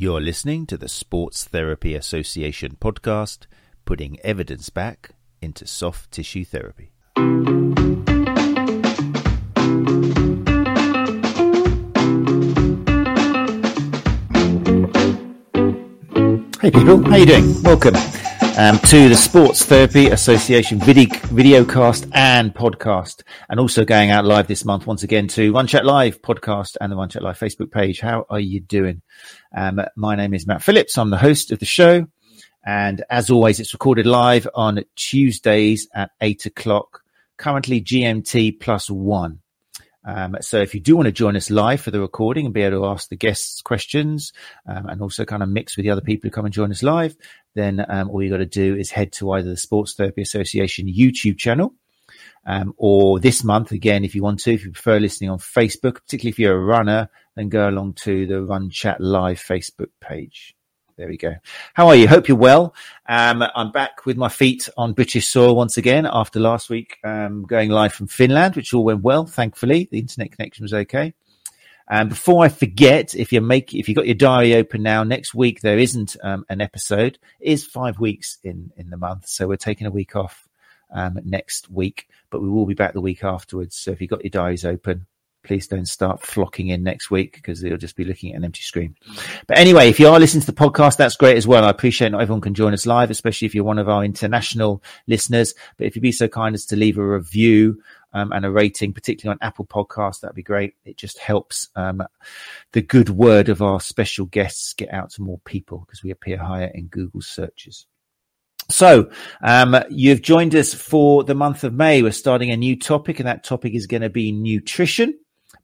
You're listening to the Sports Therapy Association podcast, putting evidence back into soft tissue therapy. Hey people, how you doing? Welcome um, to the Sports Therapy Association video, video cast and podcast, and also going out live this month once again to Run Chat Live podcast and the Run Chat Live Facebook page. How are you doing? Um, my name is Matt Phillips. I'm the host of the show, and as always, it's recorded live on Tuesdays at eight o'clock. Currently GMT plus one. Um, so if you do want to join us live for the recording and be able to ask the guests questions um, and also kind of mix with the other people who come and join us live, then um, all you got to do is head to either the Sports Therapy Association YouTube channel um, or this month again, if you want to, if you prefer listening on Facebook, particularly if you're a runner, then go along to the Run Chat Live Facebook page. There we go. How are you? Hope you're well. Um, I'm back with my feet on British soil once again after last week um, going live from Finland, which all went well, thankfully. The internet connection was okay. And um, before I forget, if you make if you got your diary open now, next week there isn't um, an episode. It is five weeks in in the month, so we're taking a week off um, next week, but we will be back the week afterwards. So if you got your diaries open, please don't start flocking in next week because you'll just be looking at an empty screen. But anyway, if you are listening to the podcast, that's great as well. I appreciate not everyone can join us live, especially if you're one of our international listeners. But if you'd be so kind as to leave a review um, and a rating, particularly on Apple Podcasts, that'd be great. It just helps um, the good word of our special guests get out to more people because we appear higher in Google searches. So, um, you've joined us for the month of May. We're starting a new topic, and that topic is going to be nutrition.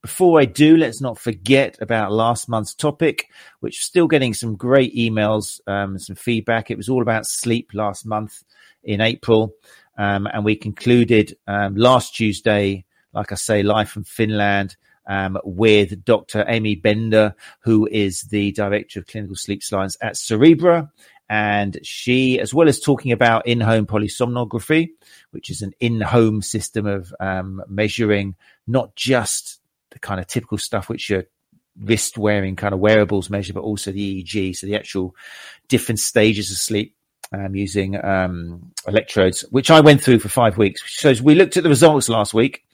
Before I do, let's not forget about last month's topic, which is still getting some great emails, um, some feedback. It was all about sleep last month in April. Um, and we concluded um, last Tuesday, like I say, live from Finland. Um, with Dr. Amy Bender, who is the director of clinical sleep science at Cerebra. And she, as well as talking about in-home polysomnography, which is an in-home system of um, measuring not just the kind of typical stuff which your wrist wearing kind of wearables measure, but also the EEG, so the actual different stages of sleep um, using um, electrodes, which I went through for five weeks. So we looked at the results last week,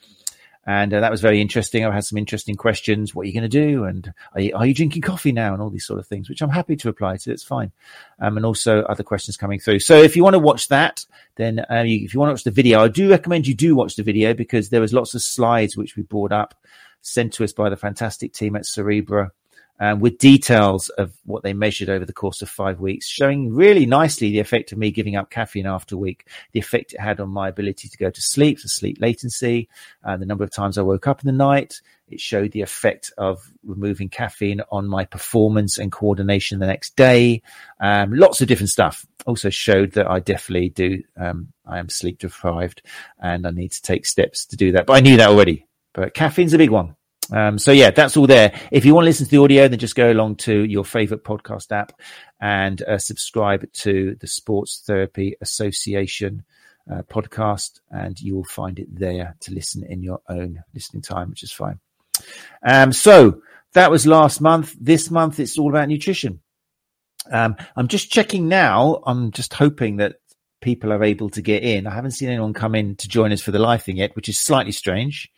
and uh, that was very interesting. I had some interesting questions. What are you going to do? And are you, are you, drinking coffee now? And all these sort of things, which I'm happy to reply to. It's fine. Um, and also other questions coming through. So if you want to watch that, then uh, you, if you want to watch the video, I do recommend you do watch the video because there was lots of slides which we brought up sent to us by the fantastic team at Cerebra. Um, with details of what they measured over the course of five weeks, showing really nicely the effect of me giving up caffeine after a week, the effect it had on my ability to go to sleep, the sleep latency, uh, the number of times I woke up in the night. It showed the effect of removing caffeine on my performance and coordination the next day. Um, lots of different stuff. Also showed that I definitely do. Um, I am sleep deprived and I need to take steps to do that. But I knew that already. But caffeine's a big one. Um, so yeah, that's all there. If you want to listen to the audio, then just go along to your favorite podcast app and uh, subscribe to the Sports Therapy Association uh, podcast, and you will find it there to listen in your own listening time, which is fine. Um, so that was last month. This month, it's all about nutrition. Um, I'm just checking now. I'm just hoping that people are able to get in. I haven't seen anyone come in to join us for the live thing yet, which is slightly strange.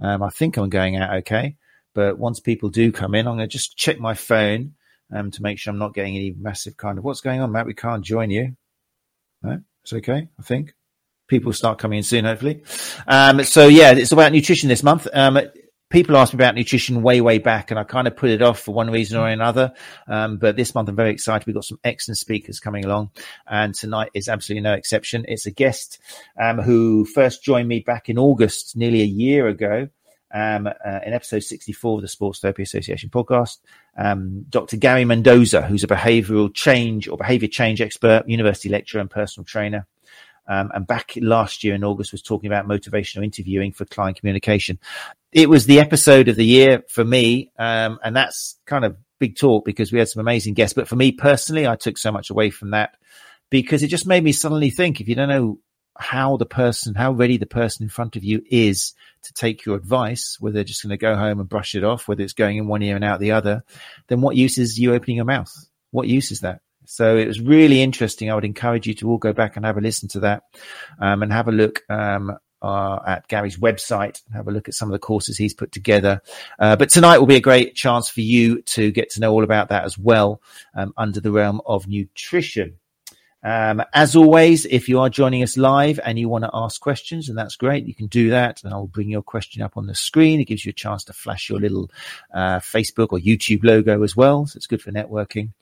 Um, I think I'm going out okay. But once people do come in, I'm going to just check my phone um, to make sure I'm not getting any massive kind of what's going on, Matt. We can't join you. No, it's okay. I think people start coming in soon, hopefully. Um, so yeah, it's about nutrition this month. Um, people asked me about nutrition way, way back, and I kind of put it off for one reason or another. Um, but this month, I'm very excited. We've got some excellent speakers coming along, and tonight is absolutely no exception. It's a guest um, who first joined me back in August, nearly a year ago. Um, uh, in episode 64 of the Sports Therapy Association podcast, um, Dr. Gary Mendoza, who's a behavioral change or behavior change expert, university lecturer, and personal trainer. Um, and back last year in August was talking about motivational interviewing for client communication it was the episode of the year for me. Um, and that's kind of big talk because we had some amazing guests. But for me personally, I took so much away from that because it just made me suddenly think if you don't know how the person, how ready the person in front of you is to take your advice, whether they're just going to go home and brush it off, whether it's going in one ear and out the other, then what use is you opening your mouth? what use is that? So it was really interesting. I would encourage you to all go back and have a listen to that um, and have a look um, uh, at Gary's website and have a look at some of the courses he's put together. Uh, but tonight will be a great chance for you to get to know all about that as well um, under the realm of nutrition. Um, as always, if you are joining us live and you want to ask questions, and that's great, you can do that, and I'll bring your question up on the screen. It gives you a chance to flash your little uh, Facebook or YouTube logo as well, so it's good for networking.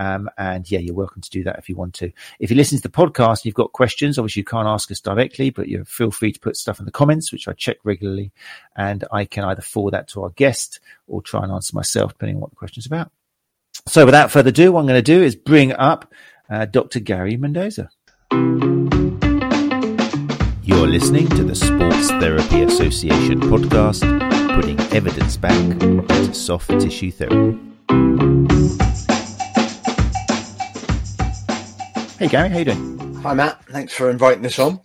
Um, and yeah, you're welcome to do that if you want to. If you listen to the podcast and you've got questions, obviously you can't ask us directly, but you feel free to put stuff in the comments, which I check regularly, and I can either forward that to our guest or try and answer myself, depending on what the question's about. So without further ado, what I'm going to do is bring up uh, Dr. Gary Mendoza. You're listening to the Sports Therapy Association podcast, putting evidence back into soft tissue therapy. Hey Gary, how you doing? Hi Matt, thanks for inviting us on.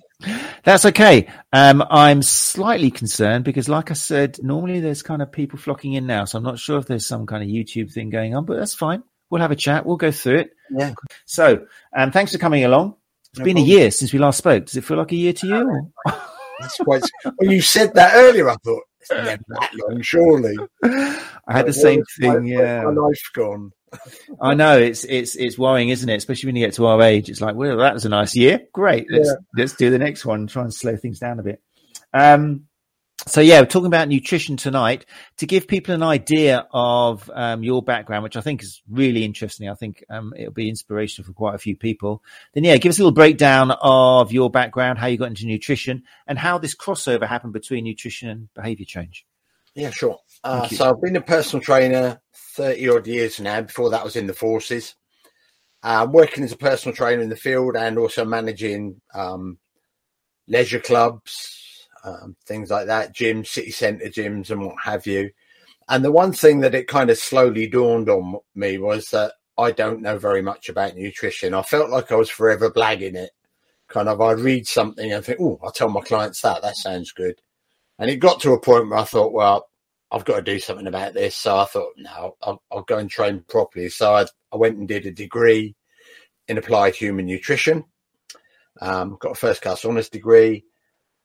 That's okay. Um, I'm slightly concerned because, like I said, normally there's kind of people flocking in now, so I'm not sure if there's some kind of YouTube thing going on, but that's fine. We'll have a chat. We'll go through it. Yeah. So, um, thanks for coming along. It's no been problem. a year since we last spoke. Does it feel like a year to you? That's quite. when you said that earlier, I thought that long, surely. I had the same thing. My, yeah, my life's gone. I know it's it's it's worrying, isn't it? Especially when you get to our age. It's like, well, that was a nice year. Great. Let's yeah. let's do the next one. Try and slow things down a bit. Um, so yeah, we're talking about nutrition tonight to give people an idea of um, your background, which I think is really interesting. I think um, it'll be inspirational for quite a few people. Then yeah, give us a little breakdown of your background, how you got into nutrition, and how this crossover happened between nutrition and behavior change. Yeah, sure. Uh, so I've been a personal trainer 30 odd years now. Before that, I was in the forces. Uh, working as a personal trainer in the field and also managing um, leisure clubs, um, things like that, gyms, city centre gyms, and what have you. And the one thing that it kind of slowly dawned on me was that I don't know very much about nutrition. I felt like I was forever blagging it. Kind of, I'd read something and think, oh, I'll tell my clients that. That sounds good. And it got to a point where I thought, well, I've got to do something about this. So I thought, no, I'll, I'll go and train properly. So I, I, went and did a degree in applied human nutrition. Um, got a first class honours degree.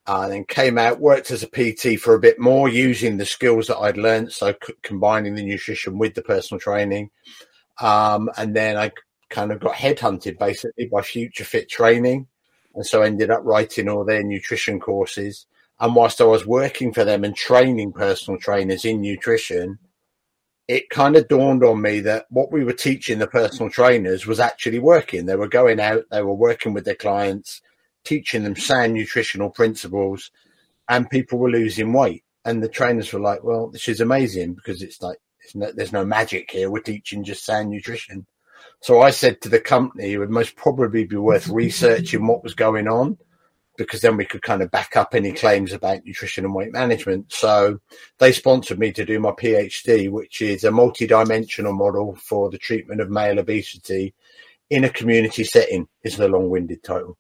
Uh, then came out, worked as a PT for a bit more using the skills that I'd learned. So c- combining the nutrition with the personal training. Um, and then I kind of got headhunted basically by Future Fit Training. And so ended up writing all their nutrition courses. And whilst I was working for them and training personal trainers in nutrition, it kind of dawned on me that what we were teaching the personal trainers was actually working. They were going out, they were working with their clients, teaching them sound nutritional principles, and people were losing weight. And the trainers were like, well, this is amazing because it's like, it's no, there's no magic here. We're teaching just sound nutrition. So I said to the company, it would most probably be worth researching what was going on because then we could kind of back up any claims about nutrition and weight management. So they sponsored me to do my PhD, which is a multi-dimensional model for the treatment of male obesity in a community setting is the long-winded title.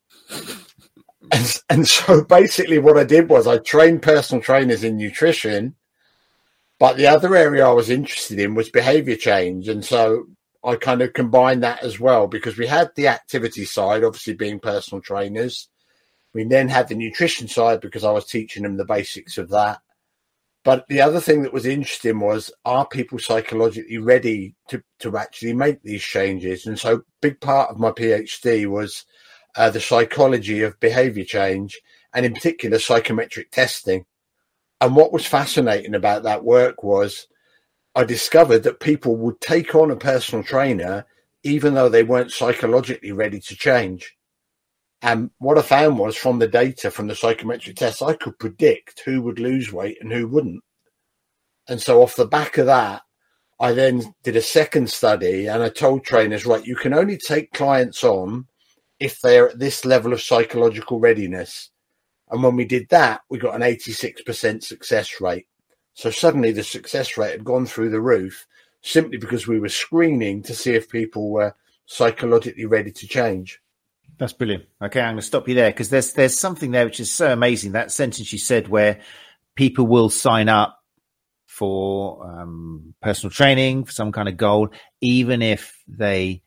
And, and so basically what I did was I trained personal trainers in nutrition, but the other area I was interested in was behavior change. And so I kind of combined that as well because we had the activity side, obviously being personal trainers, we then had the nutrition side because I was teaching them the basics of that. But the other thing that was interesting was are people psychologically ready to, to actually make these changes? And so, big part of my PhD was uh, the psychology of behavior change and, in particular, psychometric testing. And what was fascinating about that work was I discovered that people would take on a personal trainer even though they weren't psychologically ready to change. And what I found was from the data from the psychometric tests, I could predict who would lose weight and who wouldn't. And so off the back of that, I then did a second study and I told trainers, right, you can only take clients on if they're at this level of psychological readiness. And when we did that, we got an 86% success rate. So suddenly the success rate had gone through the roof simply because we were screening to see if people were psychologically ready to change. That's brilliant. Okay, I'm going to stop you there because there's there's something there which is so amazing. That sentence you said where people will sign up for um, personal training, for some kind of goal, even if they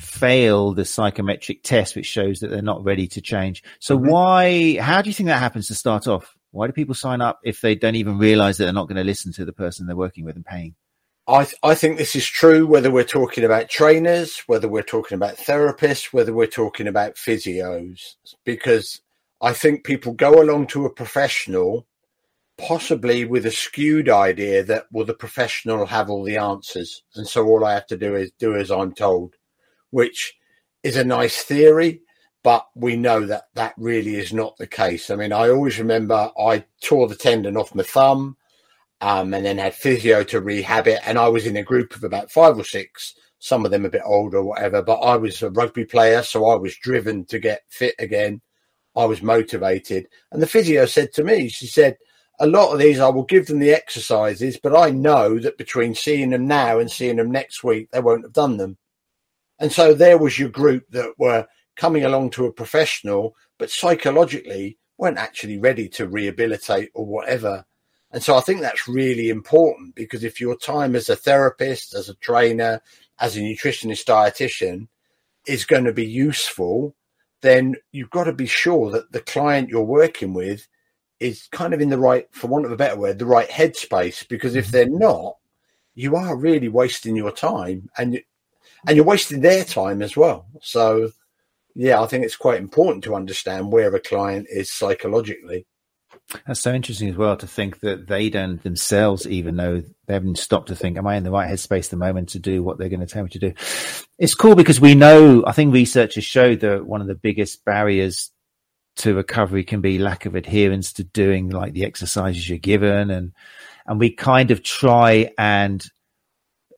fail the psychometric test, which shows that they're not ready to change. So mm-hmm. why, how do you think that happens to start off? Why do people sign up if they don't even realize that they're not going to listen to the person they're working with and paying? I, th- I think this is true whether we're talking about trainers, whether we're talking about therapists, whether we're talking about physios, because I think people go along to a professional possibly with a skewed idea that well the professional have all the answers and so all i have to do is do as i'm told which is a nice theory but we know that that really is not the case. I mean i always remember i tore the tendon off my thumb um, and then had physio to rehab it and i was in a group of about five or six some of them a bit older or whatever but i was a rugby player so i was driven to get fit again. I was motivated. And the physio said to me she said a lot of these, I will give them the exercises, but I know that between seeing them now and seeing them next week, they won't have done them. And so there was your group that were coming along to a professional, but psychologically weren't actually ready to rehabilitate or whatever. And so I think that's really important because if your time as a therapist, as a trainer, as a nutritionist, dietitian is going to be useful, then you've got to be sure that the client you're working with is kind of in the right, for want of a better word, the right headspace. Because if mm-hmm. they're not, you are really wasting your time, and and you're wasting their time as well. So, yeah, I think it's quite important to understand where a client is psychologically. That's so interesting as well to think that they don't themselves even know they haven't stopped to think, am I in the right headspace at the moment to do what they're going to tell me to do? It's cool because we know, I think research has showed that one of the biggest barriers to recovery can be lack of adherence to doing like the exercises you're given and and we kind of try and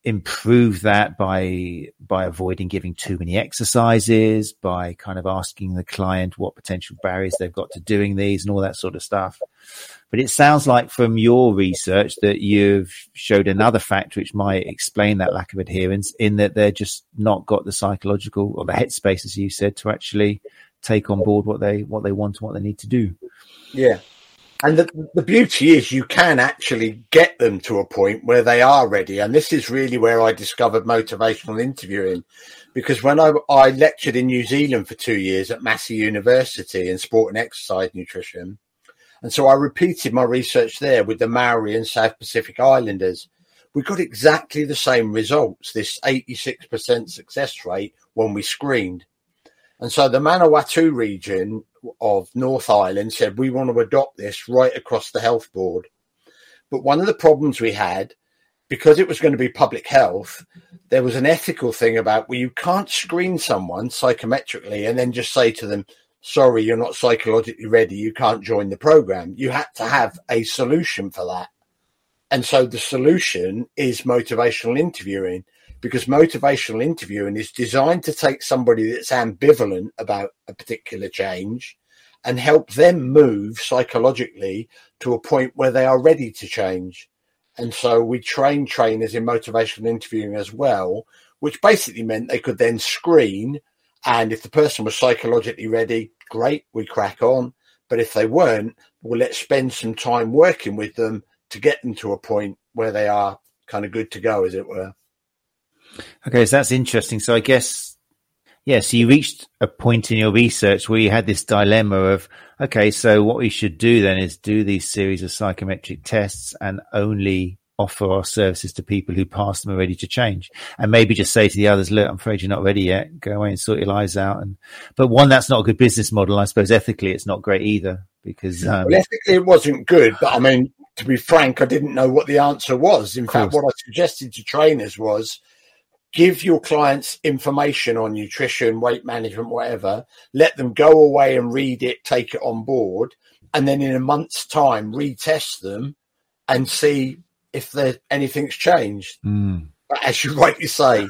improve that by by avoiding giving too many exercises by kind of asking the client what potential barriers they've got to doing these and all that sort of stuff but it sounds like from your research that you've showed another factor which might explain that lack of adherence in that they're just not got the psychological or the headspace as you said to actually take on board what they what they want and what they need to do. Yeah. And the, the beauty is you can actually get them to a point where they are ready. And this is really where I discovered motivational interviewing. Because when I, I lectured in New Zealand for two years at Massey University in sport and exercise nutrition. And so I repeated my research there with the Maori and South Pacific Islanders. We got exactly the same results, this 86% success rate when we screened. And so the Manawatu region of North Island said, we want to adopt this right across the health board. But one of the problems we had, because it was going to be public health, there was an ethical thing about well, you can't screen someone psychometrically and then just say to them, sorry, you're not psychologically ready, you can't join the program. You had to have a solution for that. And so the solution is motivational interviewing because motivational interviewing is designed to take somebody that's ambivalent about a particular change and help them move psychologically to a point where they are ready to change. And so we train trainers in motivational interviewing as well, which basically meant they could then screen. And if the person was psychologically ready, great, we crack on. But if they weren't, well, let's spend some time working with them to get them to a point where they are kind of good to go, as it were. Okay, so that's interesting. So I guess, yeah, so you reached a point in your research where you had this dilemma of, okay, so what we should do then is do these series of psychometric tests and only offer our services to people who pass them are ready to change. And maybe just say to the others look i'm afraid you're not ready yet. Go away and sort your lives out. And but one that's not a good business model. I suppose ethically it's not great either because um, well, ethically it wasn't good but i mean to be frank i didn't know what the answer was. In fact what i suggested to trainers was give your clients information on nutrition, weight management, whatever, let them go away and read it, take it on board, and then in a month's time retest them and see if there anything's changed. Mm. But as you rightly say,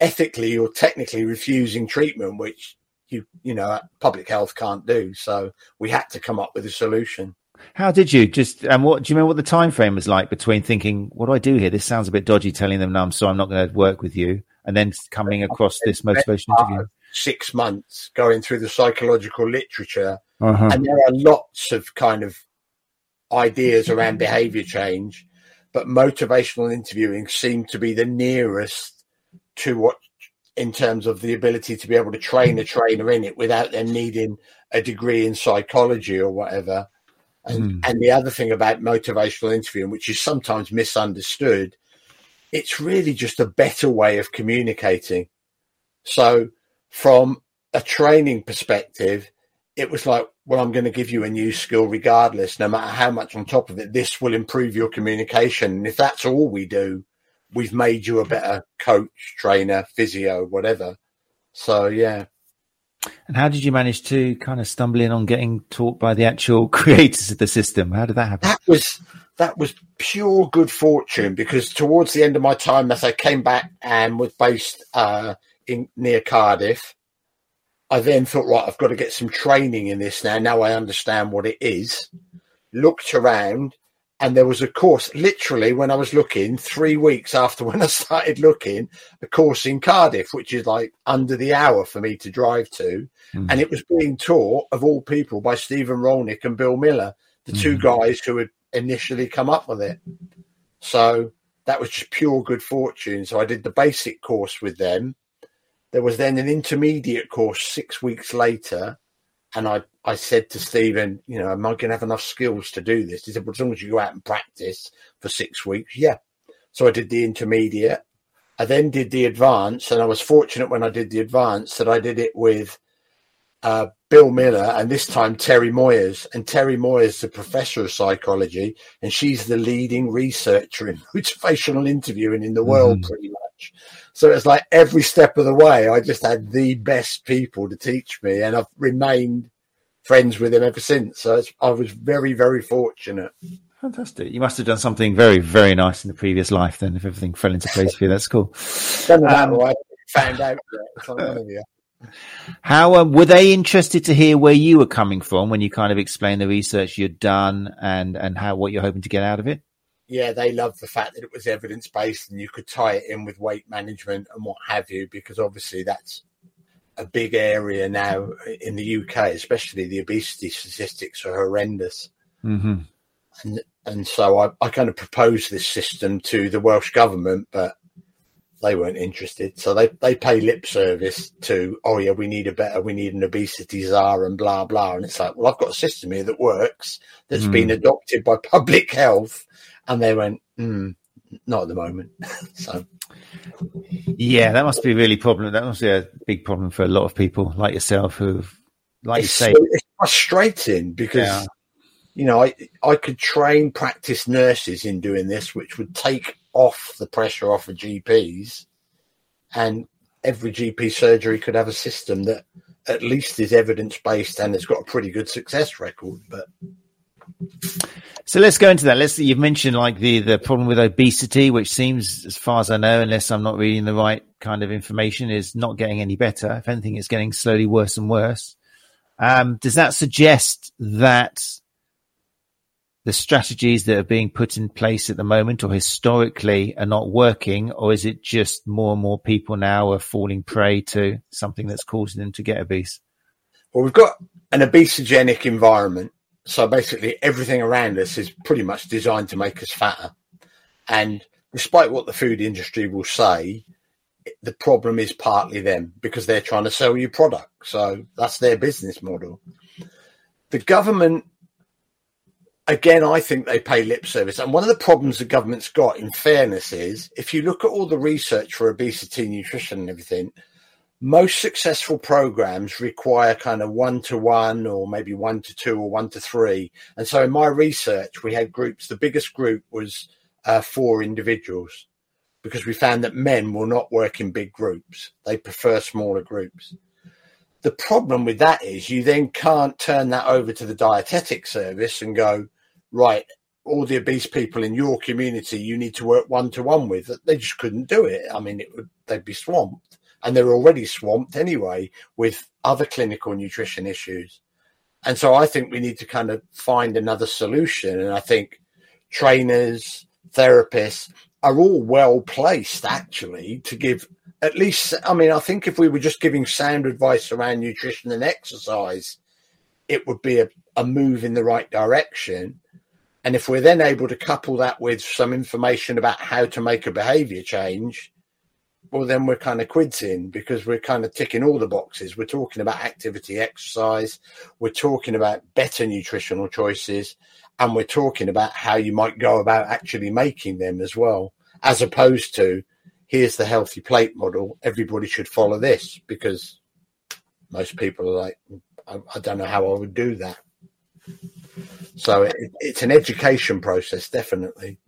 ethically or technically refusing treatment, which you you know public health can't do. So we had to come up with a solution. How did you just and what do you remember what the time frame was like between thinking, what do I do here? This sounds a bit dodgy telling them no, I'm sorry, I'm not going to work with you, and then coming across this motivation interview? Six months going through the psychological literature, uh-huh. and there are lots of kind of ideas around behavior change. but motivational interviewing seemed to be the nearest to what in terms of the ability to be able to train a trainer in it without them needing a degree in psychology or whatever. And, mm. and the other thing about motivational interviewing, which is sometimes misunderstood, it's really just a better way of communicating. So, from a training perspective, it was like, well, I'm going to give you a new skill regardless, no matter how much on top of it. This will improve your communication. And if that's all we do, we've made you a better coach, trainer, physio, whatever. So, yeah. And how did you manage to kind of stumble in on getting taught by the actual creators of the system? How did that happen? That was that was pure good fortune because towards the end of my time, as I came back and was based uh, in near Cardiff, I then thought, right, I've got to get some training in this now. Now I understand what it is. Looked around, and there was a course literally when I was looking three weeks after when I started looking, a course in Cardiff, which is like under the hour for me to drive to. Mm. And it was being taught, of all people, by Stephen Rollnick and Bill Miller, the mm. two hmm. guys who had initially come up with it. So that was just pure good fortune. So I did the basic course with them. There was then an intermediate course six weeks later and I, I said to Stephen, you know, am I going to have enough skills to do this? He said, well, as long as you go out and practice for six weeks, yeah. So I did the intermediate. I then did the advance, and I was fortunate when I did the advance that I did it with uh, Bill Miller and this time Terri Moyers. And Terri Moyers is a professor of psychology, and she's the leading researcher in motivational interviewing in the world, mm-hmm. pretty much. So it's like every step of the way, I just had the best people to teach me, and I've remained friends with him ever since. So I was very, very fortunate. Fantastic. You must have done something very, very nice in the previous life then, if everything fell into place for you. That's cool. um, I found out. How um, were they interested to hear where you were coming from when you kind of explained the research you'd done and, and how what you're hoping to get out of it? yeah, they loved the fact that it was evidence based and you could tie it in with weight management and what have you, because obviously that's a big area now in the UK, especially the obesity statistics are horrendous. Mm-hmm. And, and so I, I kind of proposed this system to the Welsh government, but they weren't interested. So they, they pay lip service to, oh yeah, we need a better, we need an obesity czar and blah, blah. And it's like, well, I've got a system here that works, that's mm. been adopted by public health and they went, mm, not at the moment. so, yeah, that must be really problem. That must be a big problem for a lot of people like yourself who, like it's, you say, it's frustrating because. Yeah. You know, I I could train practice nurses in doing this, which would take off the pressure off of GPs, and every GP surgery could have a system that at least is evidence based and it's got a pretty good success record. But so let's go into that. Let's you've mentioned like the the problem with obesity, which seems, as far as I know, unless I'm not reading the right kind of information, is not getting any better. If anything, it's getting slowly worse and worse. Um, does that suggest that the strategies that are being put in place at the moment or historically are not working, or is it just more and more people now are falling prey to something that's causing them to get obese? Well, we've got an obesogenic environment so basically, everything around us is pretty much designed to make us fatter. And despite what the food industry will say, the problem is partly them because they're trying to sell you product. So that's their business model. The government, again, I think they pay lip service. And one of the problems the government's got, in fairness, is if you look at all the research for obesity, nutrition, and everything, most successful programs require kind of one to one or maybe one to two or one to three. And so in my research, we had groups. The biggest group was uh, four individuals because we found that men will not work in big groups. They prefer smaller groups. The problem with that is you then can't turn that over to the dietetic service and go, right, all the obese people in your community you need to work one to one with. They just couldn't do it. I mean, it would, they'd be swamped and they're already swamped anyway with other clinical nutrition issues. And so I think we need to kind of find another solution. And I think trainers, therapists are all well placed actually to give at least, I mean, I think if we were just giving sound advice around nutrition and exercise, it would be a, a move in the right direction. And if we're then able to couple that with some information about how to make a behavior change, well, then we're kind of quids in because we're kind of ticking all the boxes. We're talking about activity, exercise, we're talking about better nutritional choices, and we're talking about how you might go about actually making them as well, as opposed to here's the healthy plate model. Everybody should follow this because most people are like, I, I don't know how I would do that. So it, it's an education process, definitely.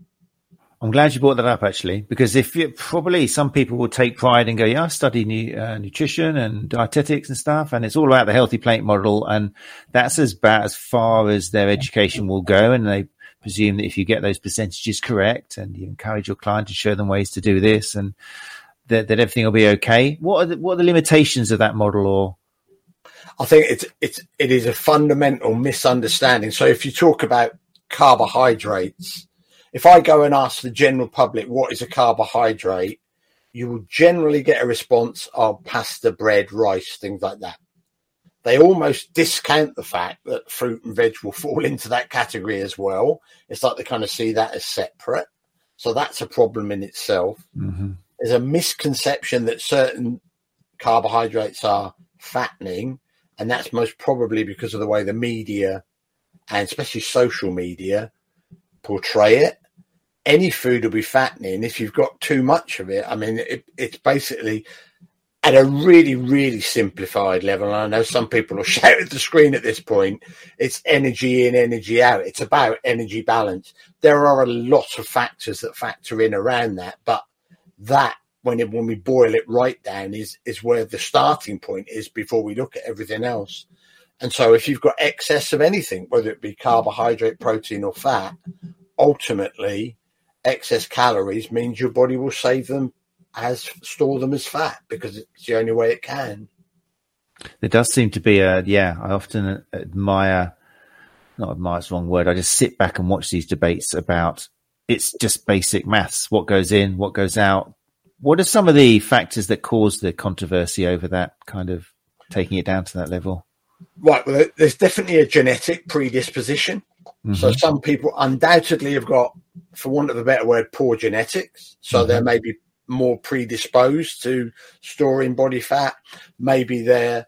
I'm glad you brought that up actually, because if you probably some people will take pride and go, yeah, I study nu- uh, nutrition and dietetics and stuff, and it's all about the healthy plate model, and that's as about as far as their education will go, and they presume that if you get those percentages correct and you encourage your client to show them ways to do this, and that, that everything will be okay. What are the, what are the limitations of that model, or I think it's it's it is a fundamental misunderstanding. So if you talk about carbohydrates, if I go and ask the general public what is a carbohydrate, you will generally get a response of pasta, bread, rice, things like that. They almost discount the fact that fruit and veg will fall into that category as well. It's like they kind of see that as separate. So that's a problem in itself. Mm-hmm. There's a misconception that certain carbohydrates are fattening and that's most probably because of the way the media and especially social media portray it. Any food will be fattening if you've got too much of it. I mean, it, it's basically at a really, really simplified level. And I know some people will shout at the screen at this point. It's energy in, energy out. It's about energy balance. There are a lot of factors that factor in around that, but that when it, when we boil it right down is is where the starting point is before we look at everything else. And so if you've got excess of anything, whether it be carbohydrate, protein, or fat, ultimately excess calories means your body will save them as store them as fat because it's the only way it can. There does seem to be a yeah. I often admire, not admire it's the wrong word. I just sit back and watch these debates about it's just basic maths. What goes in, what goes out, what are some of the factors that cause the controversy over that kind of taking it down to that level? Right. Well, there's definitely a genetic predisposition. Mm-hmm. So some people undoubtedly have got, for want of a better word, poor genetics. So mm-hmm. they're maybe more predisposed to storing body fat. Maybe they're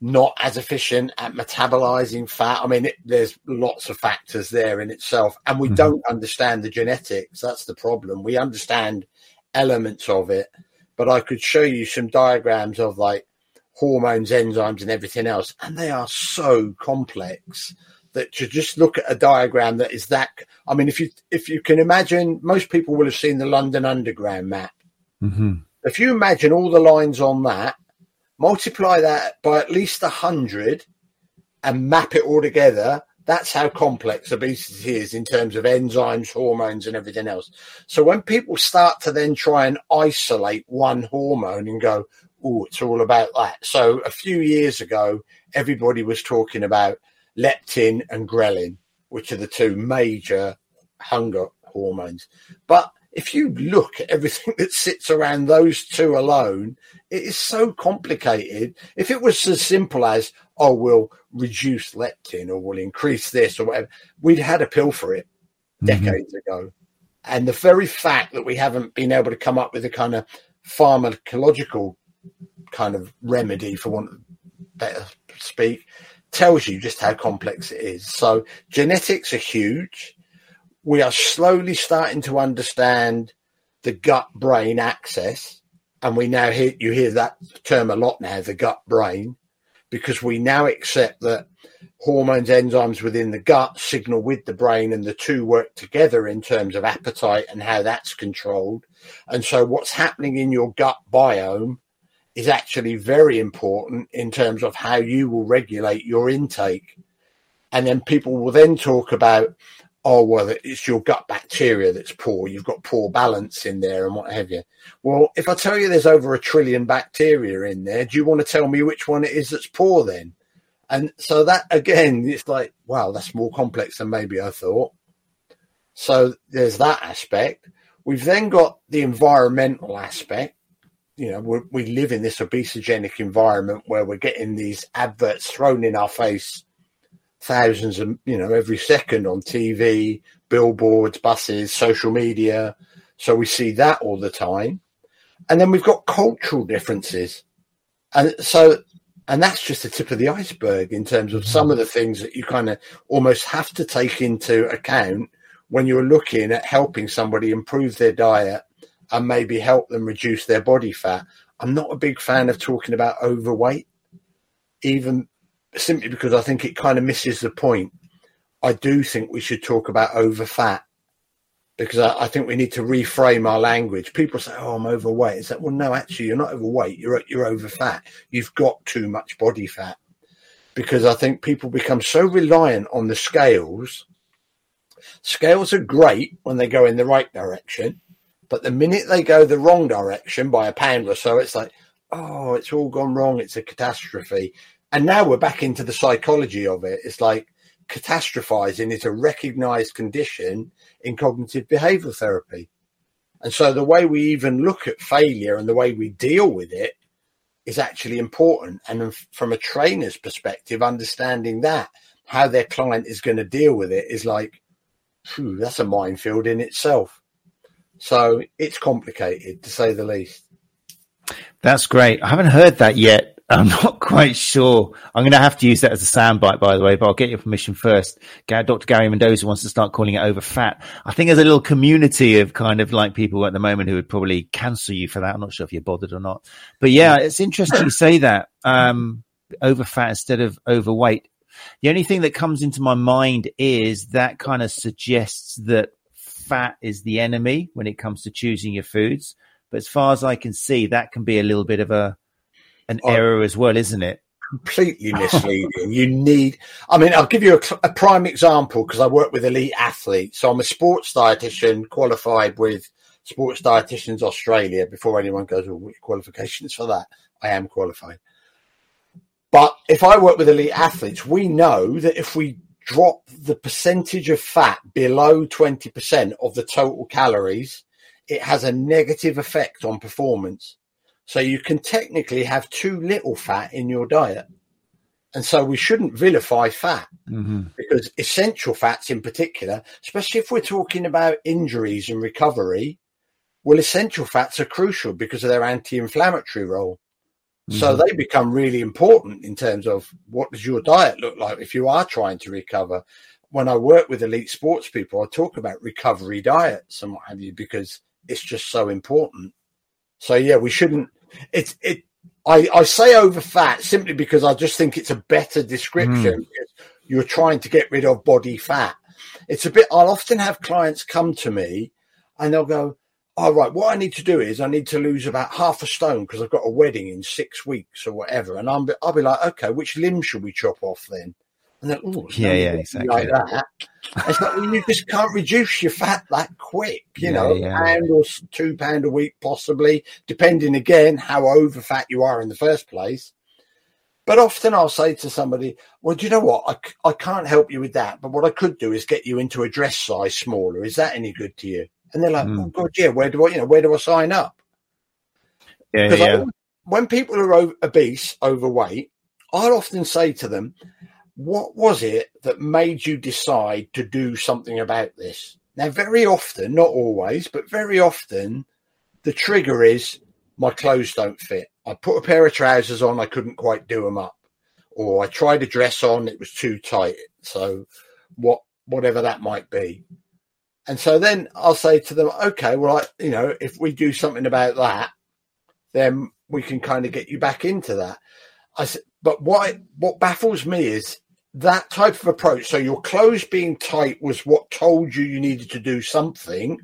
not as efficient at metabolizing fat. I mean, it, there's lots of factors there in itself, and we mm-hmm. don't understand the genetics. That's the problem. We understand elements of it, but I could show you some diagrams of like hormones, enzymes, and everything else, and they are so complex that to just look at a diagram that is that. I mean, if you if you can imagine, most people will have seen the London Underground map. Mm-hmm. If you imagine all the lines on that, multiply that by at least a hundred, and map it all together, that's how complex obesity is in terms of enzymes, hormones, and everything else. So when people start to then try and isolate one hormone and go, oh, it's all about that. So a few years ago, everybody was talking about leptin and ghrelin, which are the two major hunger hormones. But if you look at everything that sits around those two alone, it is so complicated. If it was as simple as, oh, we'll reduce leptin or we'll increase this or whatever, we'd had a pill for it mm-hmm. decades ago. And the very fact that we haven't been able to come up with a kind of pharmacological kind of remedy, for want of better speak, tells you just how complex it is. So genetics are huge. We are slowly starting to understand the gut brain axis and we now hear you hear that term a lot now, the gut brain, because we now accept that hormones, enzymes within the gut signal with the brain, and the two work together in terms of appetite and how that's controlled. And so, what's happening in your gut biome is actually very important in terms of how you will regulate your intake. And then people will then talk about oh well it's your gut bacteria that's poor. You've got poor balance in there and what have you. Well if i tell you there's over a trillion bacteria in there do you want to tell me which one it is that's poor then? And so that again it's like wow that's more complex than maybe i thought. So there's that aspect. We've then got the environmental aspect you know we live in this obesogenic environment where we're getting these adverts thrown in our face thousands of you know every second on TV, billboards, buses, social media. So we see that all the time. And then we've got cultural differences. And so, and that's just the tip of the iceberg in terms of some of the things that you kind of almost have to take into account when you're looking at helping somebody improve their diet and maybe help them reduce their body fat. I'm not a big fan of talking about overweight, even simply because I think it kind of misses the point. I do think we should talk about over fat because I, I, think we need to reframe our language. People say, "Oh, I'm overweight." It's like, well, no, actually, you're not overweight. You're you're over fat. You've got too much body fat. Because I think people become so reliant on the scales. Scales are great when they go in the right direction, but the minute they go the wrong direction by a pound or so, it's like, oh, it's all gone wrong. It's a catastrophe. And now we're back into the psychology of it. It's like catastrophizing is a recognized condition in cognitive behavioral therapy. And so the way we even look at failure and the way we deal with it is actually important. And from a trainer's perspective, understanding that, how their client is going to deal with it is like, that's a minefield in itself. So it's complicated to say the least. That's great. I haven't heard that yet I'm not quite sure. I'm going to have to use that as a soundbite, by the way, but I'll get your permission first. Dr. Gary Mendoza wants to start calling it over fat. I think there's a little community of kind of like people at the moment who would probably cancel you for that. I'm not sure if you're bothered or not, but yeah, it's interesting you say that. Um, over fat instead of overweight. The only thing that comes into my mind is that kind of suggests that fat is the enemy when it comes to choosing your foods. But as far as I can see, that can be a little bit of a, an oh, error as well, isn't it? Completely misleading. you need, I mean, I'll give you a, a prime example because I work with elite athletes. So I'm a sports dietitian qualified with Sports Dietitians Australia before anyone goes, well, qualifications for that? I am qualified. But if I work with elite athletes, we know that if we drop the percentage of fat below 20% of the total calories, it has a negative effect on performance. So you can technically have too little fat in your diet. And so we shouldn't vilify fat mm-hmm. because essential fats in particular, especially if we're talking about injuries and recovery, well, essential fats are crucial because of their anti-inflammatory role. Mm-hmm. So they become really important in terms of what does your diet look like if you are trying to recover. When I work with elite sports people, I talk about recovery diets and what have you because it's just so important. So yeah, we shouldn't it's it. I, I say over fat simply because I just think it's a better description. Mm. You're trying to get rid of body fat. It's a bit. I'll often have clients come to me, and they'll go, "All right, what I need to do is I need to lose about half a stone because I've got a wedding in six weeks or whatever." And I'm, I'll be like, "Okay, which limb should we chop off then?" And then, oh, yeah, yeah, exactly. Like that. It's like well, you just can't reduce your fat that quick, you yeah, know, yeah. pound or two pound a week, possibly, depending again how over fat you are in the first place. But often I'll say to somebody, well, do you know what? I, I can't help you with that. But what I could do is get you into a dress size smaller. Is that any good to you? And they're like, mm. oh, God, yeah, where do I, you know, where do I sign up? Yeah, yeah. I, when people are obese, overweight, I'll often say to them, what was it that made you decide to do something about this? Now, very often, not always, but very often, the trigger is my clothes don't fit. I put a pair of trousers on, I couldn't quite do them up, or I tried a dress on, it was too tight. So, what, whatever that might be. And so then I'll say to them, okay, well, I, you know, if we do something about that, then we can kind of get you back into that. I said, but what what baffles me is that type of approach. So your clothes being tight was what told you you needed to do something,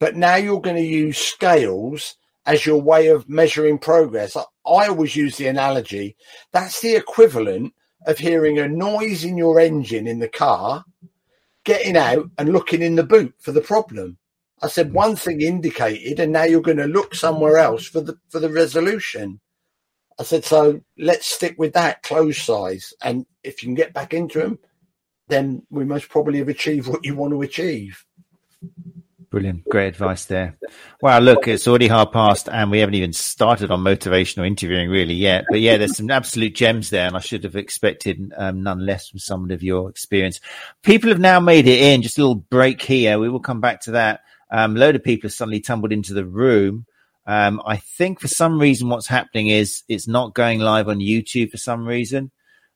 but now you're going to use scales as your way of measuring progress. I, I always use the analogy that's the equivalent of hearing a noise in your engine in the car, getting out and looking in the boot for the problem. I said mm. one thing indicated, and now you're going to look somewhere else for the for the resolution. I said, so let's stick with that close size. And if you can get back into them, then we most probably have achieved what you want to achieve. Brilliant. Great advice there. Wow, look, it's already half past and we haven't even started on motivational interviewing really yet. But yeah, there's some absolute gems there and I should have expected um, none less from someone of your experience. People have now made it in. Just a little break here. We will come back to that. Um, load of people have suddenly tumbled into the room. Um, I think for some reason what's happening is it's not going live on YouTube for some reason.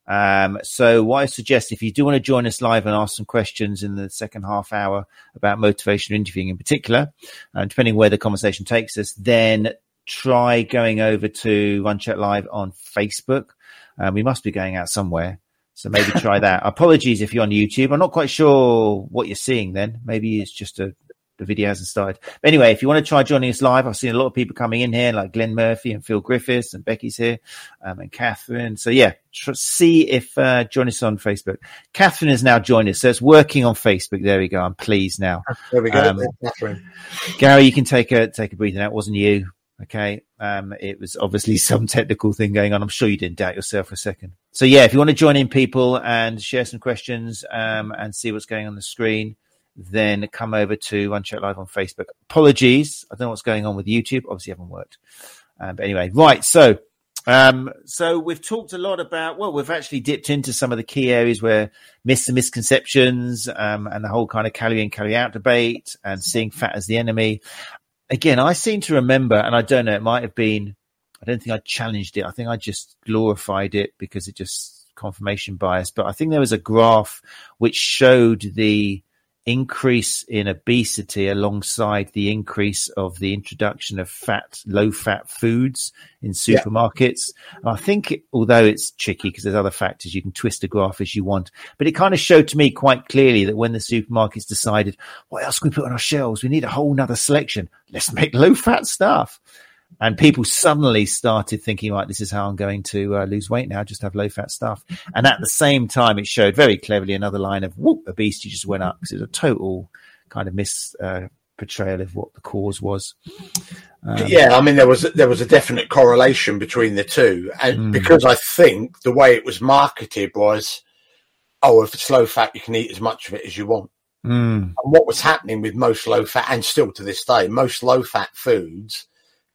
Um, so what I suggest, if you do want to join us live and ask some questions in the second half hour about motivational interviewing in particular, uh, depending where the conversation takes us, then try going over to Run Chat Live on Facebook. Um, we must be going out somewhere. So maybe try that. Apologies if you're on YouTube. I'm not quite sure what you're seeing then. Maybe it's just a the video hasn't started. But anyway, if you want to try joining us live, I've seen a lot of people coming in here, like Glenn Murphy and Phil Griffiths, and Becky's here, um, and Catherine. So yeah, tr- see if uh, join us on Facebook. Catherine has now joined us, so it's working on Facebook. There we go. I'm pleased now. There we go, um, Catherine. Gary, you can take a take a breather. That wasn't you. Okay. Um, it was obviously some technical thing going on. I'm sure you didn't doubt yourself for a second. So yeah, if you want to join in people and share some questions, um, and see what's going on the screen, then come over to Chat Live on Facebook. Apologies, I don't know what's going on with YouTube. Obviously, haven't worked. Um, but anyway, right. So, um, so we've talked a lot about. Well, we've actually dipped into some of the key areas where myths and misconceptions, um, and the whole kind of calorie in, calorie out debate, and seeing fat as the enemy. Again, I seem to remember, and I don't know, it might have been. I don't think I challenged it. I think I just glorified it because it just confirmation bias. But I think there was a graph which showed the increase in obesity alongside the increase of the introduction of fat, low fat foods in supermarkets. Yeah. I think, although it's tricky because there's other factors, you can twist a graph as you want, but it kind of showed to me quite clearly that when the supermarkets decided, what else can we put on our shelves? We need a whole nother selection. Let's make low fat stuff and people suddenly started thinking, right, this is how I'm going to uh, lose weight now, just have low fat stuff. And at the same time, it showed very cleverly another line of whoop, obesity just went up because it was a total kind of mis uh, portrayal of what the cause was. Um, yeah, I mean there was there was a definite correlation between the two, and mm. because I think the way it was marketed was, oh, if it's low fat, you can eat as much of it as you want. Mm. And what was happening with most low fat, and still to this day, most low fat foods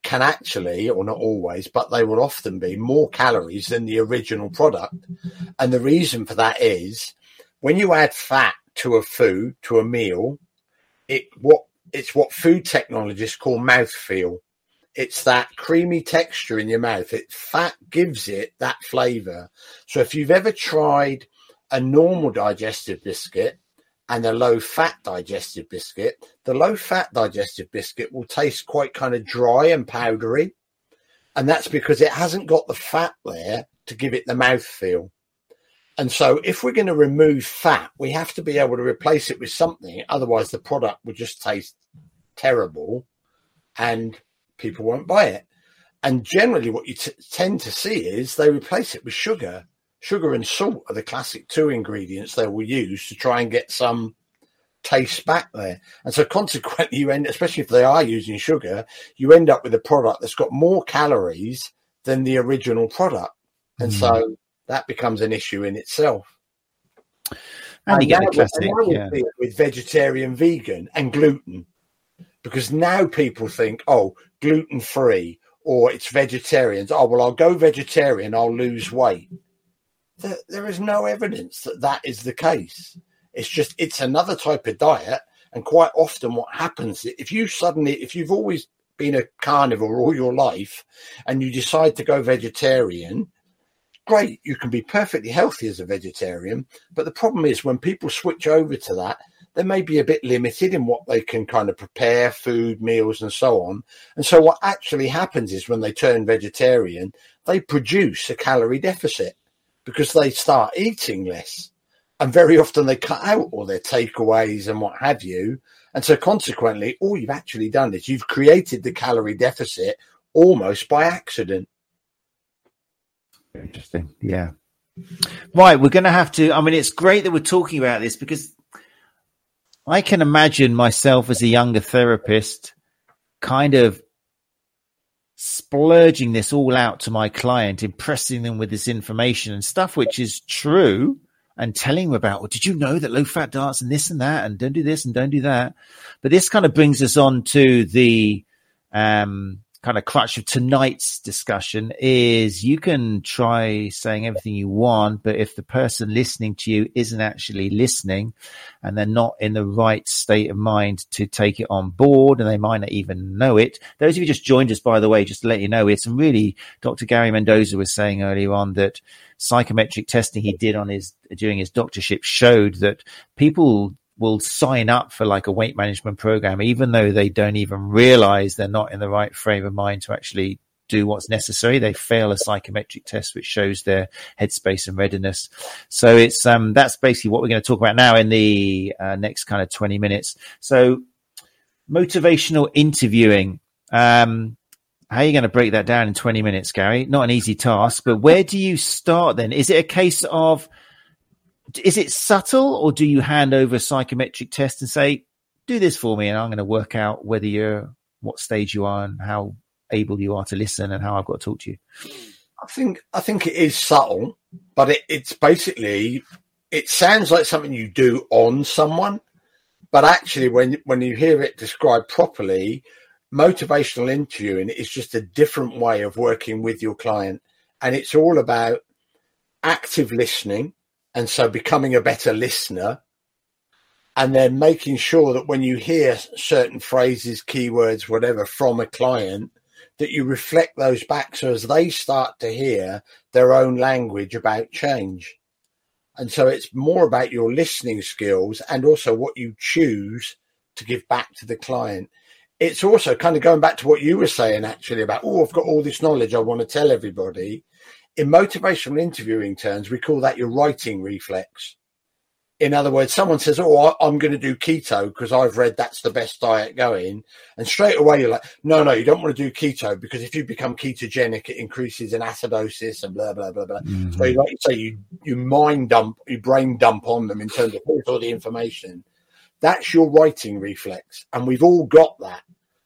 can actually, or not always, but they will often be more calories than the original product. And the reason for that is when you add fat to a food, to a meal, it what it's what food technologists call mouthfeel. It's that creamy texture in your mouth. It fat gives it that flavor. So if you've ever tried a normal digestive biscuit and a low fat digestive biscuit. The low fat digestive biscuit will taste quite kind of dry and powdery. And that's because it hasn't got the fat there to give it the mouth feel. And so if we're going to remove fat, we have to be able to replace it with something. Otherwise, the product will just taste terrible and people won't buy it. And generally, what you t- tend to see is they replace it with sugar sugar and salt are the classic two ingredients they will use to try and get some taste back there. And so consequently you end especially if they are using sugar, you end up with a product that's got more calories than the original product. And mm. so that becomes an issue in itself. And, and you get a classic yeah. with vegetarian, vegan, and gluten, because now people think, oh, gluten free or it's vegetarians. Oh, well, I'll go vegetarian, I'll lose weight there, is no evidence that that is the case. It's just it's another type of diet, and quite often what happens if you suddenly if you've always been a carnivore all your life and you decide to go vegetarian, great, you can be perfectly healthy as a vegetarian. But the problem is when people switch over to that, they may be a bit limited in what they can kind of prepare food, meals, and so on. And so what actually happens is when they turn vegetarian, they produce a calorie deficit because they start eating less. And very often they cut out all their takeaways and what have you. And so consequently, all you've actually done is you've created the calorie deficit almost by accident. Interesting. Yeah. Right. We're going to have to, I mean, it's great that we're talking about this because I can imagine myself as a younger therapist kind of splurging this all out to my client, impressing them with this information and stuff which is true. and telling them about, well, did you know that low fat diets and this and that and don't do this and don't do that. But this kind of brings us on to the, um, kind of crutch of tonight's discussion is you can try saying everything you want, but if the person listening to you isn't actually listening and they're not in the right state of mind to take it on board and they might not even know it. Those of you just joined us, by the way, just to let you know, it's really, Dr. Gary Mendoza was saying earlier on that psychometric testing he did on his, during his doctorship showed that people will sign up for like a weight management program, even though they don't even realize they're not in the right frame of mind to actually do what's necessary. They fail a psychometric test, which shows their headspace and readiness. So it's, um, that's basically what we're going to talk about now in the uh, next kind of 20 minutes. So motivational interviewing. Um, how are you going to break that down in 20 minutes, Gary? Not an easy task, but where do you start then? Is it a case of, is it subtle or do you hand over a psychometric test and say, do this for me and I'm going to work out whether you're what stage you are and how able you are to listen and how I've got to talk to you? I think I think it is subtle, but it, it's basically it sounds like something you do on someone, but actually when when you hear it described properly, motivational interviewing is just a different way of working with your client, and it's all about active listening and so becoming a better listener and then making sure that when you hear certain phrases, keywords, whatever from a client, that you reflect those back so as they start to hear their own language about change. And so it's more about your listening skills and also what you choose to give back to the client. It's also kind of going back to what you were saying actually about, oh, I've got all this knowledge I want to tell everybody in motivational interviewing terms, we call that your righting reflex. In other words, someone says, Oh, I'm going to do keto because I've read that's the best diet going. And straight away you're like, No, no, you don't want to do keto because if you become ketogenic, it increases in acidosis and blah, blah, blah, blah. Mm-hmm. So, like you say, you, you mind dump, you brain dump on them in terms of all the information. That's your righting reflex. And we've all got that.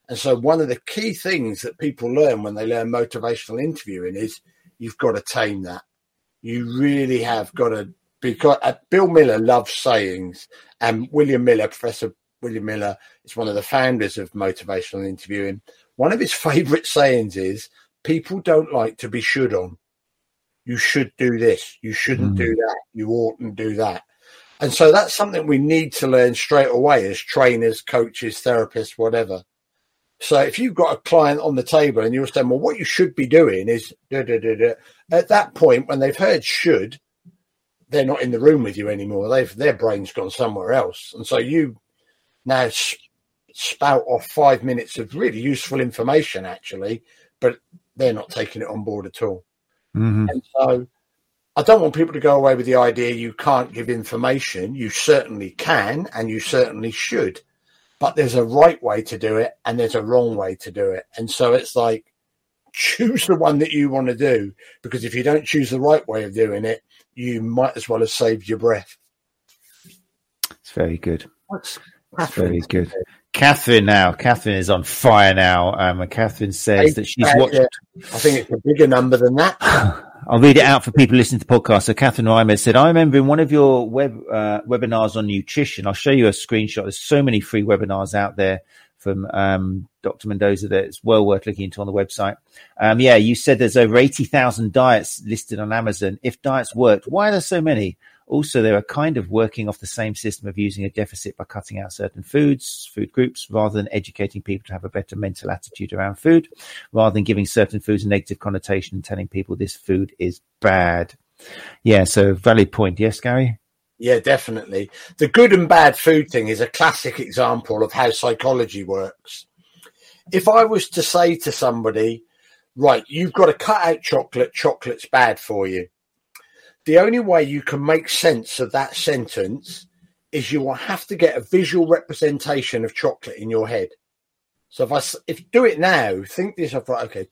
And so, one of the key things that people learn when they learn motivational interviewing is you've got to tame that. You really have got to because uh, Bill Miller loves sayings, and William Miller, Professor William Miller, is one of the founders of motivational interviewing. One of his favorite sayings is, "People don't like to be should on. You should do this. You shouldn't mm. do that. You oughtn't do that." And so that's something we need to learn straight away as trainers, coaches, therapists, whatever. So if you've got a client on the table and you're saying, well, what you should be doing is da, da, da, at that point when they've heard should, they're not in the room with you anymore. They've their brain's gone somewhere else, and so you now spout off five minutes of really useful information, actually, but they're not taking it on board at all. Mm-hmm. And so I don't want people to go away with the idea you can't give information. You certainly can, and you certainly should but there's a right way to do it and there's a wrong way to do it. And so it's like, choose the one that you want to do because if you don't choose the right way of doing it, you might as well have saved your breath. It's very good. What's it's very good. Catherine now. Catherine is on fire now. Um, and Catherine says that she's watched. I think it's a bigger number than that. I'll read it out for people listening to the podcast. So Catherine Reimer said, I remember in one of your web uh, webinars on nutrition, I'll show you a screenshot. There's so many free webinars out there from um, Dr. Mendoza that it's well worth looking into on the website. Um, yeah, you said there's over 80,000 diets listed on Amazon. If diets worked, why are there so many? Also, they are kind of working off the same system of using a deficit by cutting out certain foods, food groups, rather than educating people to have a better mental attitude around food, rather than giving certain foods a negative connotation and telling people this food is bad. Yeah, so valid point. Yes, Gary? Yeah, definitely. The good and bad food thing is a classic example of how psychology works. If I was to say to somebody, right, you've got to cut out chocolate, chocolate's bad for you the only way you can make sense of that sentence is you will have to get a visual representation of chocolate in your head. So if I if do it now, think this of right, okay,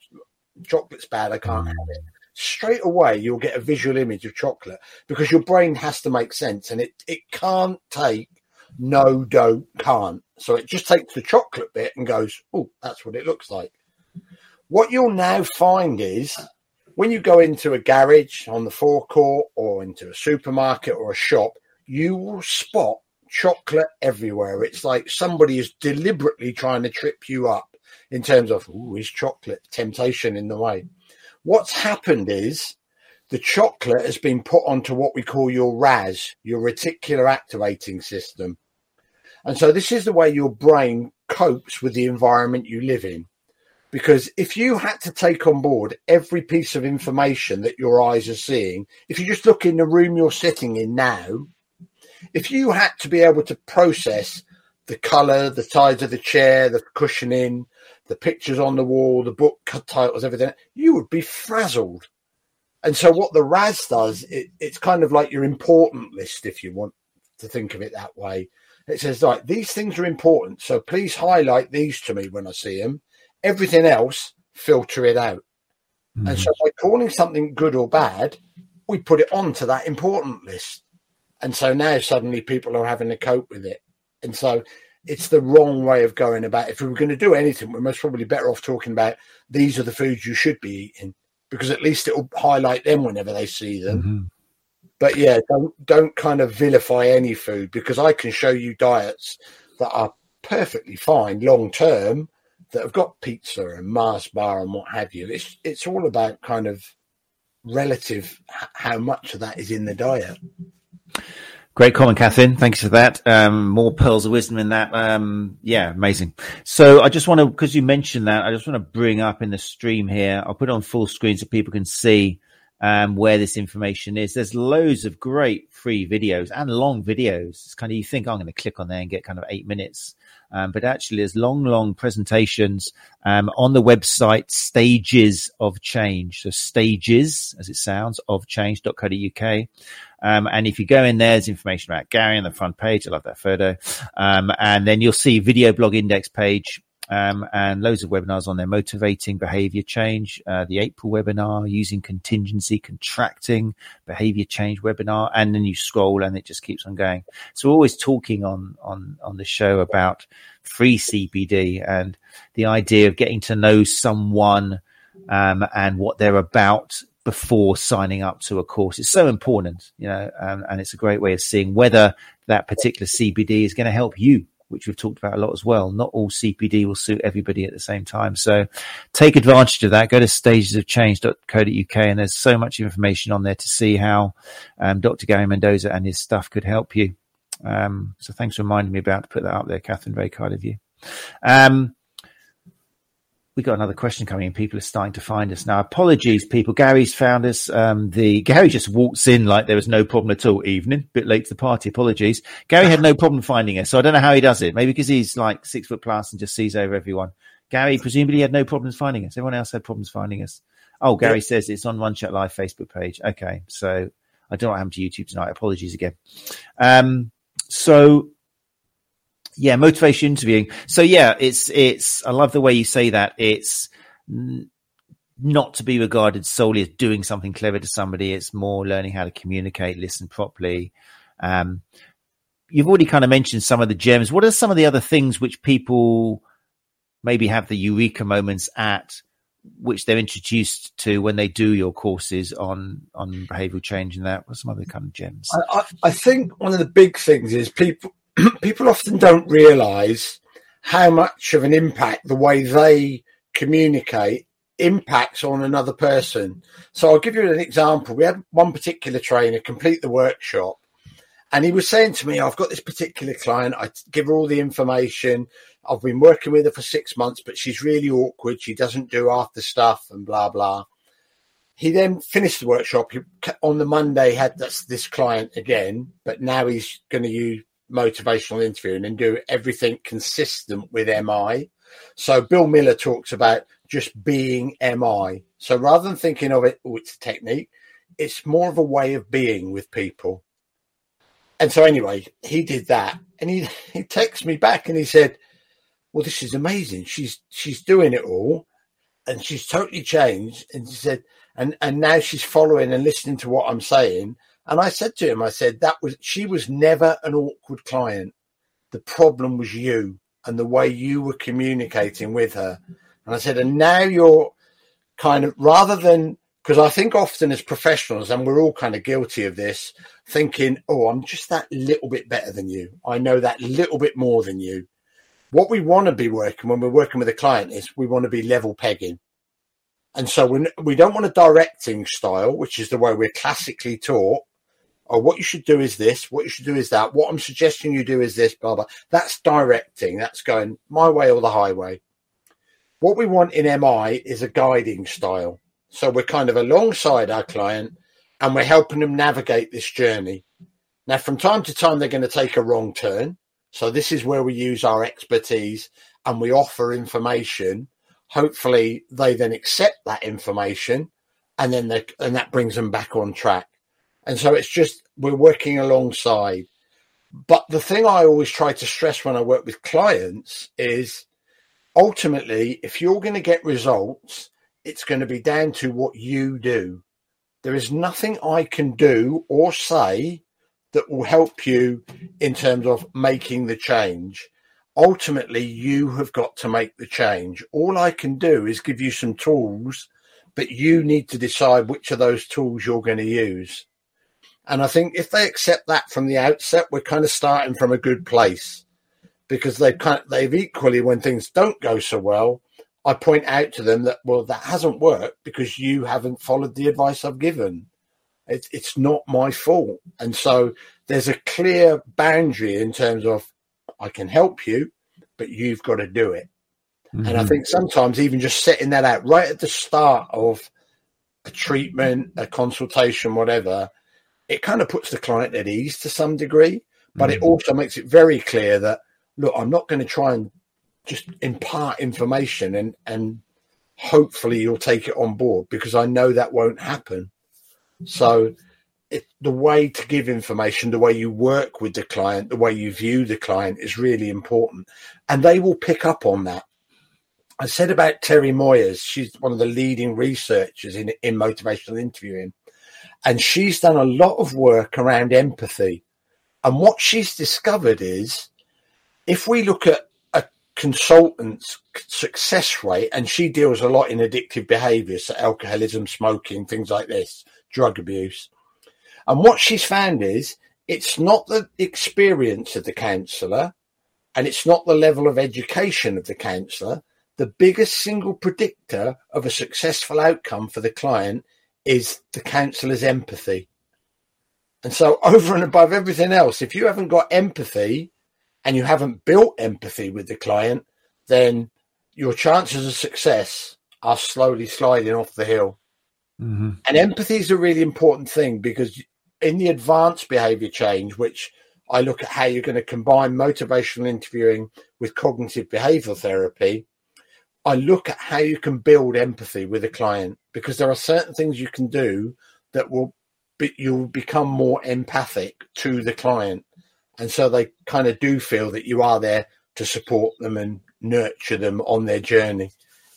chocolate's bad, I can't have it. Straight away, you'll get a visual image of chocolate because your brain has to make sense, and it it can't take no, don't, can't. So it just takes the chocolate bit and goes, oh, that's what it looks like. What you'll now find is when you go into a garage on the forecourt or into a supermarket or a shop, you will spot chocolate everywhere. It's like somebody is deliberately trying to trip you up in terms of, ooh, is chocolate temptation in the way? What's happened is the chocolate has been put onto what we call your RAS, your reticular activating system. And so this is the way your brain copes with the environment you live in. Because if you had to take on board every piece of information that your eyes are seeing, if you just look in the room you're sitting in now, if you had to be able to process the color, the size of the chair, the cushioning, the pictures on the wall, the book titles, everything, you would be frazzled. And so, what the RAS does, it, it's kind of like your important list, if you want to think of it that way. It says, like, these things are important. So please highlight these to me when I see them. Everything else, filter it out. Mm-hmm. And so, by calling something good or bad, we put it onto that important list. And so now suddenly people are having to cope with it. And so it's the wrong way of going about it. If we were going to do anything, we're most probably better off talking about these are the foods you should be eating because at least it will highlight them whenever they see them. Mm-hmm. But yeah, don't don't kind of vilify any food because I can show you diets that are perfectly fine long term that have got pizza and Mars bar and what have you. It's it's all about kind of relative how much of that is in the diet. Great comment, Catherine. Thanks for that. Um, more pearls of wisdom in that. Um, yeah, amazing. So I just want to, because you mentioned that, I just want to bring up in the stream here. I'll put it on full screen so people can see um, where this information is. There's loads of great free videos and long videos. It's kind of you think oh, I'm going to click on there and get kind of eight minutes, um, but actually there's long, long presentations um, on the website. Stages of change, so stages as it sounds of change.co.uk. Um, and if you go in there, there's information about Gary on the front page. I love that photo. Um, and then you'll see video blog index page. Um, and loads of webinars on their motivating behavior change, uh, the April webinar, using contingency, contracting behavior change webinar, and then you scroll and it just keeps on going. So we're always talking on, on, on the show about free CPD and the idea of getting to know someone, um, and what they're about before signing up to a course. It's so important, you know, um, and it's a great way of seeing whether that particular CPD is going to help you, which we've talked about a lot as well. Not all CPD will suit everybody at the same time. So take advantage of that. Go to stagesofchange.co.uk and there's so much information on there to see how um, Dr. Gary Mendoza and his stuff could help you. Um, so thanks for reminding me about to put that up there, Catherine. Very kind of you. Um, we got another question coming in. People are starting to find us now. Apologies, people. Gary's found us. Um, the Gary just walks in like there was no problem at all. Evening, bit late to the party. Apologies. Gary had no problem finding us, so I don't know how he does it. Maybe because he's like six foot plus and just sees over everyone. Gary presumably had no problems finding us. Everyone else had problems finding us. Oh, Gary says it's on Run Chat Live Facebook page. Okay, so I don't know what happened to YouTube tonight. Apologies again. Um, so yeah, motivation interviewing. So yeah, it's it's. I love the way you say that. It's not to be regarded solely as doing something clever to somebody. It's more learning how to communicate, listen properly. Um, you've already kind of mentioned some of the gems. What are some of the other things which people maybe have the eureka moments at, which they're introduced to when they do your courses on on behavioural change and that? What some other kind of gems? I, I think one of the big things is people people often don't realize how much of an impact the way they communicate impacts on another person. So I'll give you an example. We had one particular trainer complete the workshop and he was saying to me, I've got this particular client. I give her all the information. I've been working with her for six months, but she's really awkward. She doesn't do after stuff and blah, blah. He then finished the workshop. He, on the Monday had this, this client again, but now he's going to use motivational interviewing and do everything consistent with MI. So Bill Miller talks about just being MI. So rather than thinking of it, oh, it's a technique, it's more of a way of being with people. And so anyway, he did that and he, he texted me back and he said, Well, this is amazing. She's she's doing it all and she's totally changed. And she said, and, and now she's following and listening to what I'm saying and I said to him, I said, that was, she was never an awkward client. The problem was you and the way you were communicating with her. And I said, and now you're kind of, rather than Because I think often as professionals, and we're all kind of guilty of this, thinking, oh, I'm just that little bit better than you. I know that little bit more than you. What we want to be working when we're working with a client is we want to be level pegging. And so we, we don't want a directing style, which is the way we're classically taught. Or what you should do is this, what you should do is that, what I'm suggesting you do is this, blah, blah. That's directing. That's going my way or the highway. What we want in MI is a guiding style. So we're kind of alongside our client and we're helping them navigate this journey. Now, from time to time, they're going to take a wrong turn. So this is where we use our expertise and we offer information. Hopefully, they then accept that information, and then they, and that brings them back on track. And so it's just we're working alongside. But the thing I always try to stress when I work with clients is ultimately, if you're going to get results, it's going to be down to what you do. There is nothing I can do or say that will help you in terms of making the change. Ultimately, you have got to make the change. All I can do is give you some tools, but you need to decide which of those tools you're going to use. And I think if they accept that from the outset, we're kind of starting from a good place because they've kind of, they've equally when things don't go so well, I point out to them that well that hasn't worked because you haven't followed the advice I've given. It's it's not my fault, and so there's a clear boundary in terms of I can help you, but you've got to do it. Mm-hmm. And I mm-hmm. think sometimes even just setting that out right at the start of a treatment, a consultation, whatever, it kind of puts the client at ease to some degree, but mm-hmm. it also makes it very clear that look, I'm not going to try and just impart information and and hopefully you'll take it on board because I know that won't happen. So it, the way to give information, the way you work with the client, the way you view the client is really important. And they will pick up on that. I said about Terri Moyers, she's one of the leading researchers in, in motivational interviewing. And she's done a lot of work around empathy. And what she's discovered is if we look at a consultant's success rate, and she deals a lot in addictive behaviors, so alcoholism, smoking, things like this, drug abuse. And what she's found is it's not the experience of the counsellor and it's not the level of education of the counsellor. The biggest single predictor of a successful outcome for the client is the counsellor's empathy. And so, over and above everything else, if you haven't got empathy, and you haven't built empathy with the client, then your chances of success are slowly sliding off the hill. Mm-hmm. And empathy is a really important thing because in the advanced behavior change, which I look at how you're going to combine motivational interviewing with cognitive behavioral therapy, I look at how you can build empathy with a client because there are certain things you can do that will be, you'll become more empathic to the client. And so they kind of do feel that you are there to support them and nurture them on their journey,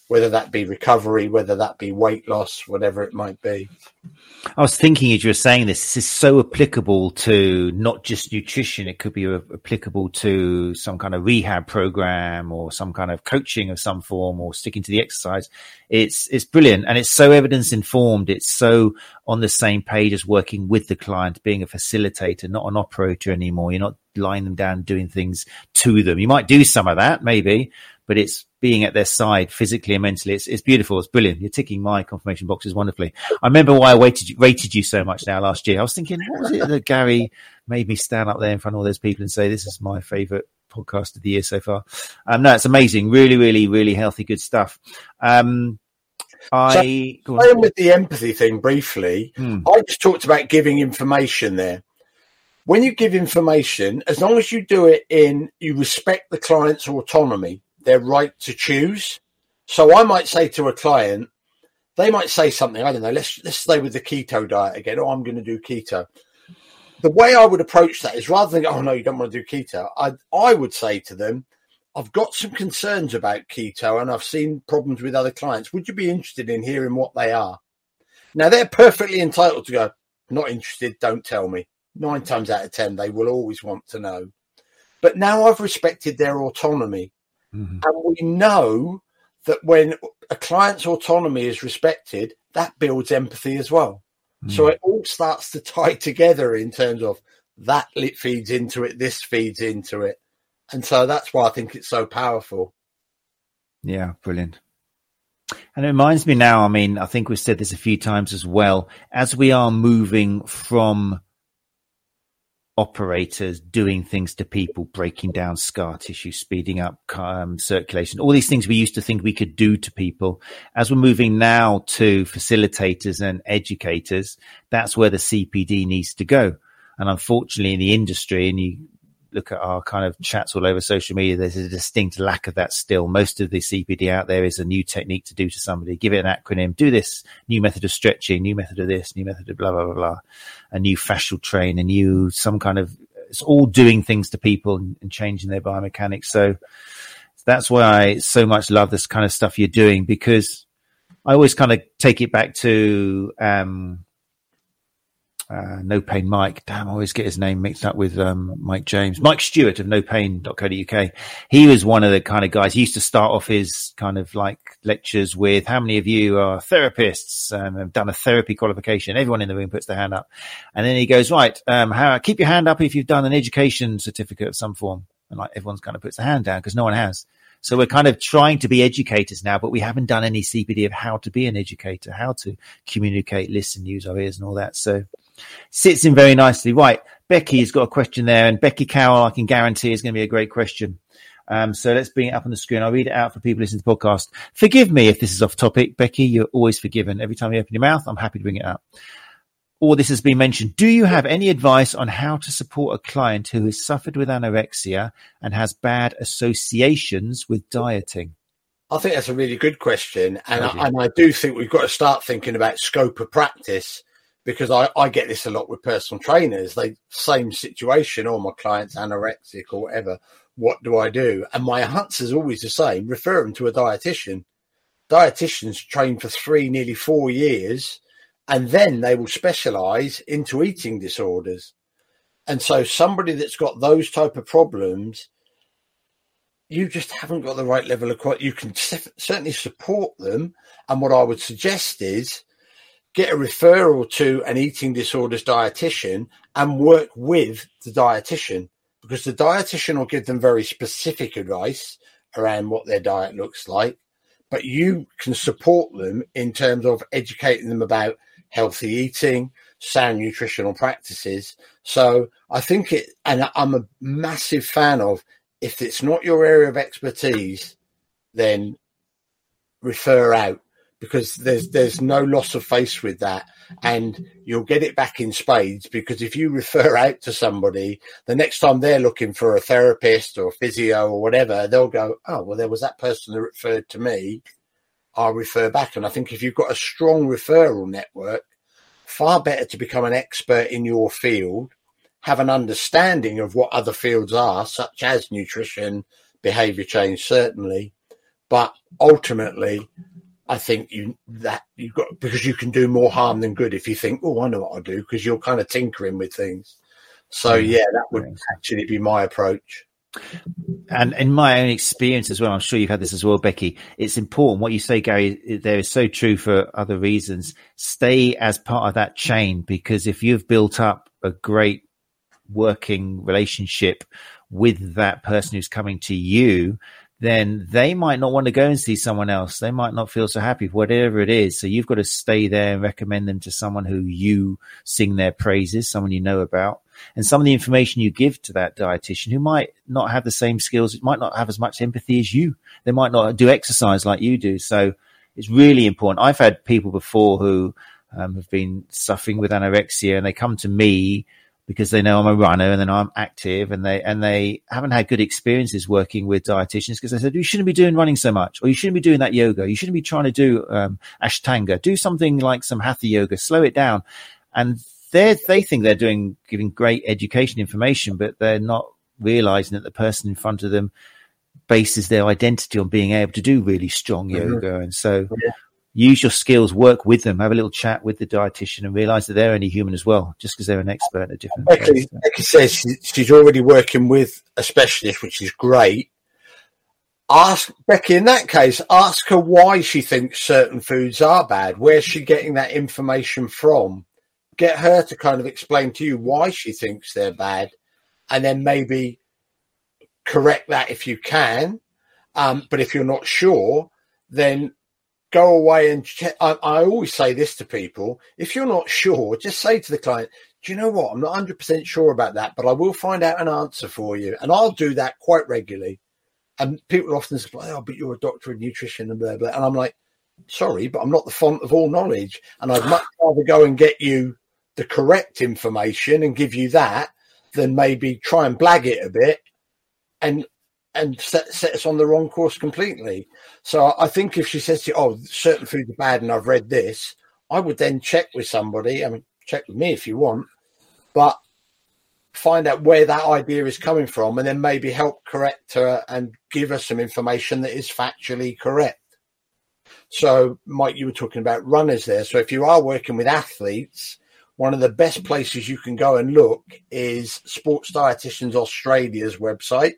whether that be recovery, whether that be weight loss, whatever it might be. I was thinking as you were saying this, this is so applicable to not just nutrition. It could be applicable to some kind of rehab program or some kind of coaching of some form or sticking to the exercise. It's, it's brilliant. And it's so evidence informed. It's so on the same page as working with the client, being a facilitator, not an operator anymore. You're not lying them down, doing things to them. You might do some of that, maybe, but it's being at their side physically and mentally. It's, it's beautiful. It's brilliant. You're ticking my confirmation boxes wonderfully. I remember why I waited, rated you so much now last year. I was thinking, what was it that Gary made me stand up there in front of all those people and say, this is my favorite podcast of the year so far. Um, no, it's amazing. Really, really, really healthy, good stuff. Um, I so, playing with the empathy thing briefly. Hmm. I just talked about giving information there. When you give information, as long as you do it in, you respect the client's autonomy their right to choose. So I might say to a client, they might say something, I don't know, let's let's stay with the keto diet again. Oh, I'm going to do keto. The way I would approach that is rather than oh no, you don't want to do keto, I I would say to them, I've got some concerns about keto and I've seen problems with other clients. Would you be interested in hearing what they are? Now they're perfectly entitled to go, not interested, don't tell me. Nine times out of ten, they will always want to know. But now I've respected their autonomy. Mm-hmm. And we know that when a client's autonomy is respected, that builds empathy as well. Mm. So it all starts to tie together in terms of that lit feeds into it, this feeds into it. And so that's why I think it's so powerful. Yeah, brilliant. And it reminds me now, I mean, I think we've said this a few times as well, as we are moving from operators doing things to people, breaking down scar tissue, speeding up um, circulation, all these things we used to think we could do to people. As we're moving now to facilitators and educators, that's where the CPD needs to go. And unfortunately, in the industry, and you look at our kind of chats all over social media, there's a distinct lack of that still. Most of the CPD out there is a new technique to do to somebody. Give it an acronym, do this, new method of stretching, new method of this, new method of blah, blah, blah, blah, a new fascial train, a new, some kind of, it's all doing things to people and, changing their biomechanics. So that's why I so much love this kind of stuff you're doing because I always kind of take it back to, um, uh, No Pain Mike. Damn, I always get his name mixed up with um, Mike James. Mike Stewart of nopain.co.uk. He was one of the kind of guys. He used to start off his kind of like lectures with, "How many of you are therapists and have done a therapy qualification?" Everyone in the room puts their hand up, and then he goes, "Right, um, how, keep your hand up if you've done an education certificate of some form." And like everyone's kind of puts their hand down because no one has. So we're kind of trying to be educators now, but we haven't done any CPD of how to be an educator, how to communicate, listen, use our ears and all that. So Sits in very nicely. Right. Becky has got a question there, and Becky Carroll, I can guarantee, is going to be a great question. Um, so let's bring it up on the screen. I'll read it out for people listening to the podcast. Forgive me if this is off topic, Becky. You're always forgiven. Every time you open your mouth, I'm happy to bring it up. Or this has been mentioned. Do you have any advice on how to support a client who has suffered with anorexia and has bad associations with dieting? I think that's a really good question, and I, and I do think we've got to start thinking about scope of practice because I, I get this a lot with personal trainers. They same situation, or oh, my client's anorexic or whatever. What do I do? And my answer is always the same: refer them to a dietitian. Dietitians train for three, nearly four years, and then they will specialize into eating disorders. And so, somebody that's got those type of problems, you just haven't got the right level of. You can certainly support them, and what I would suggest is get a referral to an eating disorders dietitian and work with the dietitian because the dietitian will give them very specific advice around what their diet looks like but you can support them in terms of educating them about healthy eating sound nutritional practices. So i think it and i'm a massive fan of if it's not your area of expertise then refer out because there's there's no loss of face with that. And you'll get it back in spades because if you refer out to somebody the next time they're looking for a therapist or a physio or whatever they'll go oh well there was that person that referred to me. I'll refer back. And i think if you've got a strong referral network far better to become an expert in your field have an understanding of what other fields are such as nutrition behavior change certainly but ultimately I think you that you've got because you can do more harm than good if you think, oh, I know what I'll do because you're kind of tinkering with things. So mm. yeah, that would actually be my approach. And in my own experience as well, I'm sure you've had this as well, Becky. It's important what you say, Gary. There is so true for other reasons. Stay as part of that chain because if you've built up a great working relationship with that person who's coming to you, then they might not want to go and see someone else. They might not feel so happy, whatever it is. So you've got to stay there and recommend them to someone who you sing their praises, someone you know about. And some of the information you give to that dietitian who might not have the same skills, it might not have as much empathy as you. They might not do exercise like you do. So it's really important. I've had people before who um, have been suffering with anorexia and they come to me because they know I'm a runner and then I'm active and they and they haven't had good experiences working with dietitians because they said you shouldn't be doing running so much or you shouldn't be doing that yoga. You shouldn't be trying to do um, ashtanga. Do something like some hatha yoga. Slow it down. And they they think they're doing giving great education information but they're not realizing that the person in front of them bases their identity on being able to do really strong mm-hmm. yoga. And so yeah use your skills, work with them, have a little chat with the dietitian, and realize that they're only human as well, just because they're an expert at different. Becky, Becky says she's already working with a specialist, which is great. ask Becky in that case, ask her why she thinks certain foods are bad. Where's she getting that information from? Get her to kind of explain to you why she thinks they're bad, and then maybe correct that if you can. Um, but if you're not sure, then go away and check. I, I, always say this to people if you're not sure, just say to the client, Do you know what? I'm not 100% sure about that, but I will find out an answer for you. And I'll do that quite regularly. And people often say, Oh, but you're a doctor of nutrition and blah, blah. And I'm like, Sorry, but I'm not the font of all knowledge. And I'd much rather go and get you the correct information and give you that than maybe try and blag it a bit and and set, set us on the wrong course completely. So I think if she says to you, "Oh, certain foods are bad," and I've read this, I would then check with somebody. I mean, check with me if you want, but find out where that idea is coming from, and then maybe help correct her and give her some information that is factually correct. So, Mike, you were talking about runners there. So, if you are working with athletes, one of the best places you can go and look is Sports Dietitians Australia's website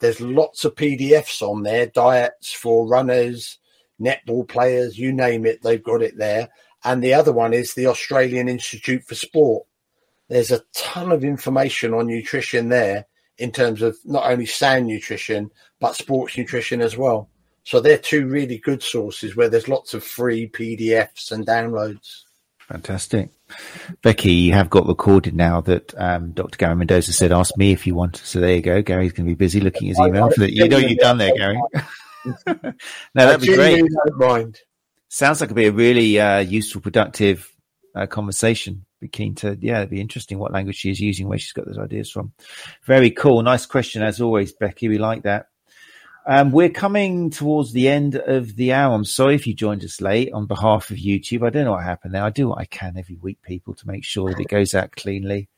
there's lots of PDFs on there, diets for runners, netball players, you name it, they've got it there. And the other one is the Australian Institute for Sport. There's a ton of information on nutrition there in terms of not only sound nutrition, but sports nutrition as well. So they're two really good sources where there's lots of free PDFs and downloads. Fantastic. Becky, you have got recorded now that um, Dr. Gary Mendoza said, ask me if you want. So there you go. Gary's going to be busy looking at his email. For the, you know you've done there, Gary. no, that'd be great. Mind. Sounds like it'd be a really uh, useful, productive uh, conversation. Be keen to, yeah, it'd be interesting what language she is using, where she's got those ideas from. Very cool. Nice question as always, Becky. We like that. Um, we're coming towards the end of the hour. I'm sorry if you joined us late on behalf of YouTube. I don't know what happened there. I do what I can every week, people, to make sure that it goes out cleanly.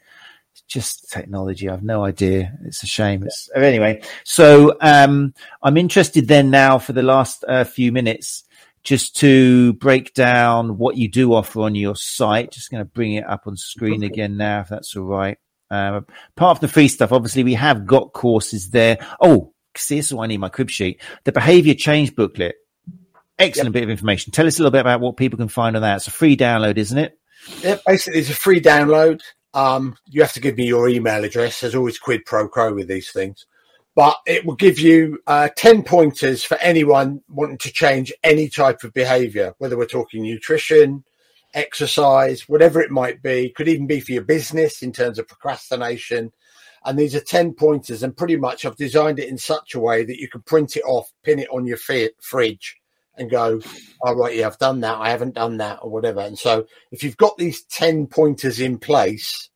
It's just technology. I've no idea. It's a shame. It's anyway. So um, I'm interested then now for the last uh, few minutes just to break down what you do offer on your site. Just going to bring it up on screen again now, if that's all right. Um, apart from the free stuff, obviously we have got courses there. Oh, see, this is why I need my crib sheet. The behavior change booklet. Excellent yep. bit of information. Tell us a little bit about what people can find on that. It's a free download, isn't it? Yeah, basically it's a free download. Um, you have to give me your email address. There's always quid pro quo with these things, but it will give you uh, 10 pointers for anyone wanting to change any type of behavior, whether we're talking nutrition, exercise, whatever it might be. Could even be for your business in terms of procrastination. And these are 10 pointers. And pretty much I've designed it in such a way that you can print it off, pin it on your fridge and go, all right, yeah, I've done that. I haven't done that or whatever. And so if you've got these 10 pointers in place,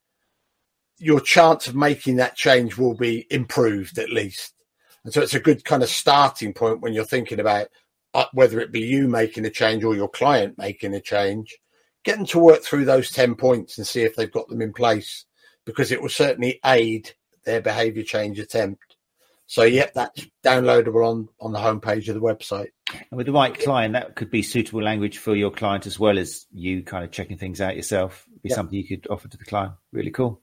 your chance of making that change will be improved at least. And so it's a good kind of starting point when you're thinking about uh, whether it be you making a change or your client making a change. Get them to work through those 10 points and see if they've got them in place because it will certainly aid their behaviour change attempt. So, yep, that's downloadable on, on the homepage of the website. And with the right client, that could be suitable language for your client as well as you kind of checking things out yourself. It'd be yep. something you could offer to the client. Really cool.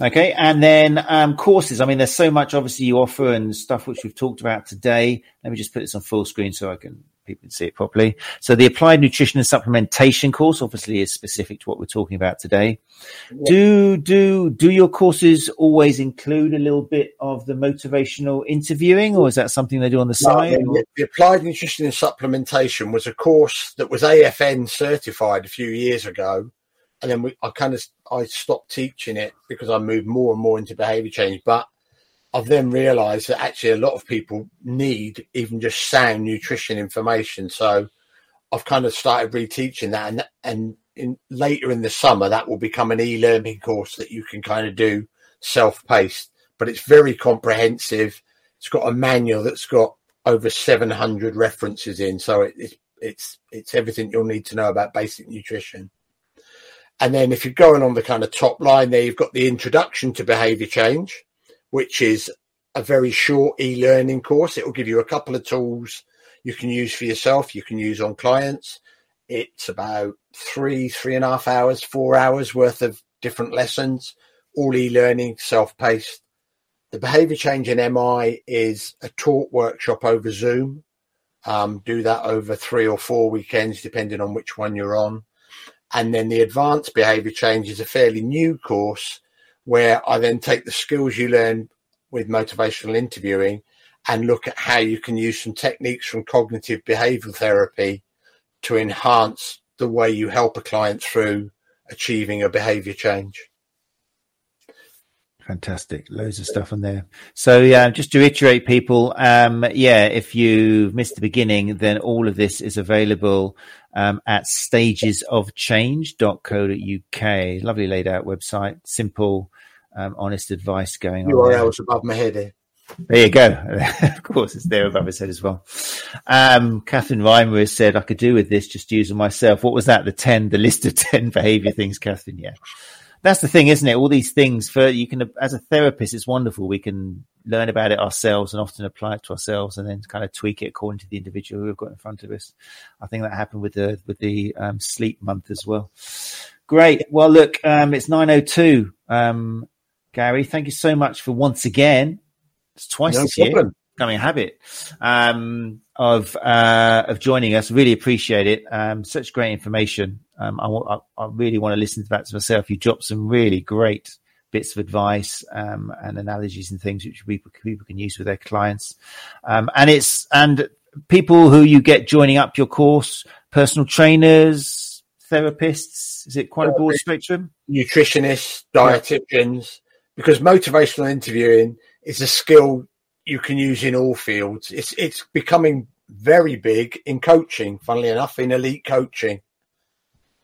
Okay. And then um, courses. I mean, there's so much obviously you offer and stuff which we've talked about today. Let me just put this on full screen so I can people can see it properly. So the applied nutrition and supplementation course obviously is specific to what we're talking about today. Yeah. Do do do your courses always include a little bit of the motivational interviewing, or is that something they do on the no, side? The, the applied nutrition and supplementation was a course that was AFN certified a few years ago, and then we, I kind of I stopped teaching it because I moved more and more into behaviour change, but I've then realised that actually a lot of people need even just sound nutrition information. So I've kind of started reteaching that, and and in, later in the summer that will become an e-learning course that you can kind of do self-paced. But it's very comprehensive. It's got a manual that's got over 700 references in, so it, it's it's it's everything you'll need to know about basic nutrition. And then if you're going on the kind of top line there, you've got the introduction to behavior change which is a very short e-learning course. It will give you a couple of tools you can use for yourself. You can use on clients. It's about three, three and a half hours, four hours worth of different lessons, all e-learning, self-paced. the behavior change in MI is a taught workshop over Zoom. Um, do that over three or four weekends, depending on which one you're on. And then the advanced behavior change is a fairly new course where I then take the skills you learn with motivational interviewing and look at how you can use some techniques from cognitive behavioral therapy to enhance the way you help a client through achieving a behavior change. Fantastic. Loads of stuff on there. So yeah, just to reiterate people, um, yeah, if you missed the beginning, then all of this is available um, at stagesofchange.co.uk. Lovely laid out website, simple, um, honest advice going on. URLs above my head here. There you go. of course, it's there above his head as well. Um, Catherine Reimer has said, I could do with this just using myself. What was that? The 10, the list of 10 behavior things, Catherine? Yeah that's the thing, isn't it? All these things for you can, as a therapist, it's wonderful. We can learn about it ourselves and often apply it to ourselves and then kind of tweak it according to the individual we've got in front of us. I think that happened with the, with the um, sleep month as well. Great. Well, look, um, it's 902. Um, Gary, thank you so much for once again. It's twice no this problem. year becoming a habit um, of uh, of joining us. Really appreciate it. Um, such great information. Um, I, I, really want to listen to that to myself. You dropped some really great bits of advice um, and analogies and things which people people can use with their clients. Um, and it's and people who you get joining up your course, personal trainers, therapists. Is it quite a broad spectrum? Nutritionists, dietitians, because motivational interviewing is a skill you can use in all fields. It's it's becoming very big in coaching. Funnily enough, in elite coaching.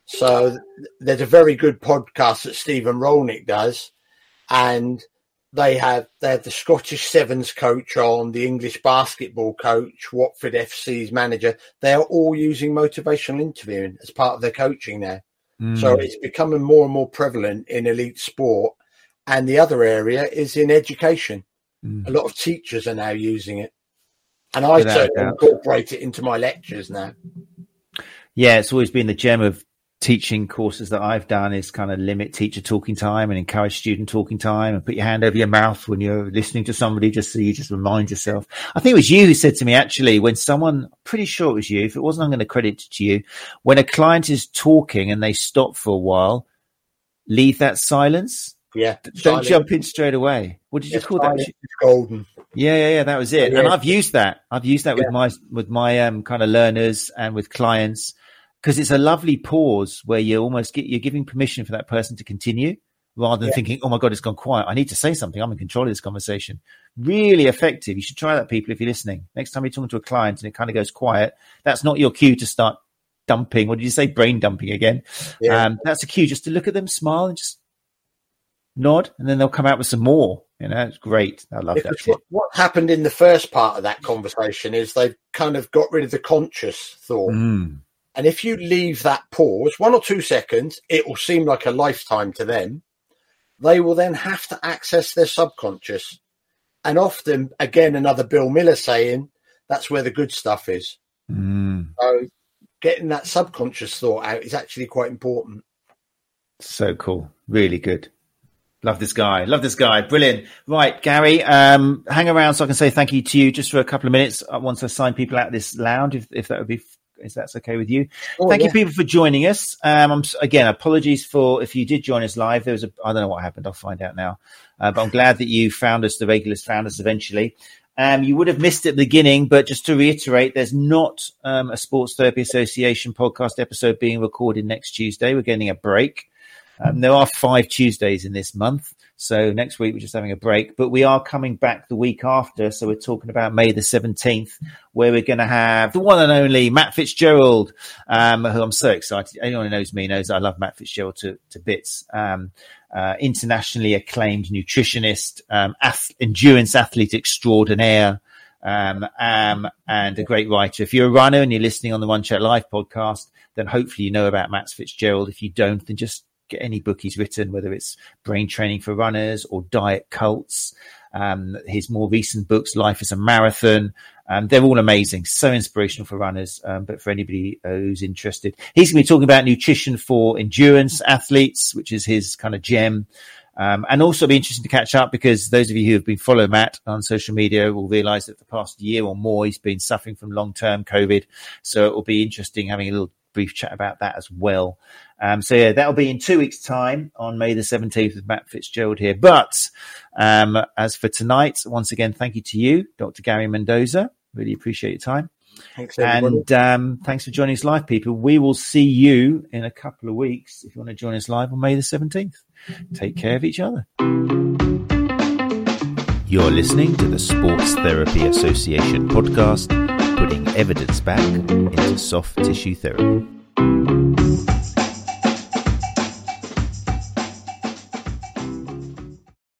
So there's a very good podcast that Stephen Rollnick does, and they have they have the Scottish Sevens coach on, the English basketball coach, Watford FC's manager. They are all using motivational interviewing as part of their coaching now. Mm. So it's becoming more and more prevalent in elite sport. And the other area is in education. Mm. A lot of teachers are now using it. And I incorporate it into my lectures now. Yeah, it's always been the gem of teaching courses that I've done is kind of limit teacher talking time and encourage student talking time and put your hand over your mouth when you're listening to somebody just so you just remind yourself. I think it was you who said to me actually when someone, pretty sure it was you, if it wasn't, I'm going to credit it to you. When a client is talking and they stop for a while, leave that silence yeah. Don't silent. jump in straight away. What did you call that? It's golden. Yeah, yeah, yeah. That was it. Yeah. And I've used that. I've used that yeah. with my with my um, kind of learners and with clients because it's a lovely pause where you almost get you're giving permission for that person to continue rather than yeah. thinking, "Oh my god, it's gone quiet. I need to say something. I'm in control of this conversation." Really effective. You should try that, people, if you're listening. Next time you're talking to a client and it kind of goes quiet, that's not your cue to start dumping. What did you say? Brain dumping again. Yeah. Um, that's a cue just to look at them, smile, and just nod, and then they'll come out with some more. You know, it's great. I love because that. What, what, happened in the first part of that conversation is they've kind of got rid of the conscious thought. Mm. And if you leave that pause, one or two seconds, it will seem like a lifetime to them. They will then have to access their subconscious. And often, again, another Bill Miller saying, that's where the good stuff is. Mm. So getting that subconscious thought out is actually quite important. So cool. Really good. Love this guy. Love this guy. Brilliant. Right, Gary, um, hang around so I can say thank you to you just for a couple of minutes once I sign people out of this lounge, if, if that would be, if that's okay with you. Oh, thank yeah. you, people, for joining us. Um, I'm, again, apologies for if you did join us live. There was a, I don't know what happened. I'll find out now. Uh, but I'm glad that you found us, the regulars found us eventually. Um, you would have missed it at the beginning, but just to reiterate, there's not um, a Sports Therapy Association podcast episode being recorded next Tuesday. We're getting a break. Um, there are five Tuesdays in this month. So next week we're just having a break, but we are coming back the week after. So we're talking about May the 17th, where we're going to have the one and only Matt Fitzgerald, um, who I'm so excited. Anyone who knows me knows I love Matt Fitzgerald to, to bits. Um, uh, internationally acclaimed nutritionist, um, endurance athlete extraordinaire. Um, um, and a great writer. If you're a runner and you're listening on the Run Chat Live podcast, then hopefully you know about Matt Fitzgerald. If you don't, then just get any book he's written, whether it's Brain Training for Runners or Diet Cults. Um, his more recent books, Life is a Marathon, um, they're all amazing, so inspirational for runners. Um, but for anybody uh, who's interested, he's going to be talking about nutrition for endurance athletes, which is his kind of gem. Um, and also be interesting to catch up because those of you who have been following Matt on social media will realize that the past year or more he's been suffering from long term COVID. So it will be interesting having a little brief chat about that as well. Um, so yeah, that'll be in two weeks' time on May the 17th with Matt Fitzgerald here. But um, as for tonight, once again, thank you to you, Dr. Gary Mendoza. Really appreciate your time. Thanks, everybody. And um, thanks for joining us live, people. We will see you in a couple of weeks if you want to join us live on May the 17th. Take care of each other. You're listening to the Sports Therapy Association podcast, putting evidence back into soft tissue therapy.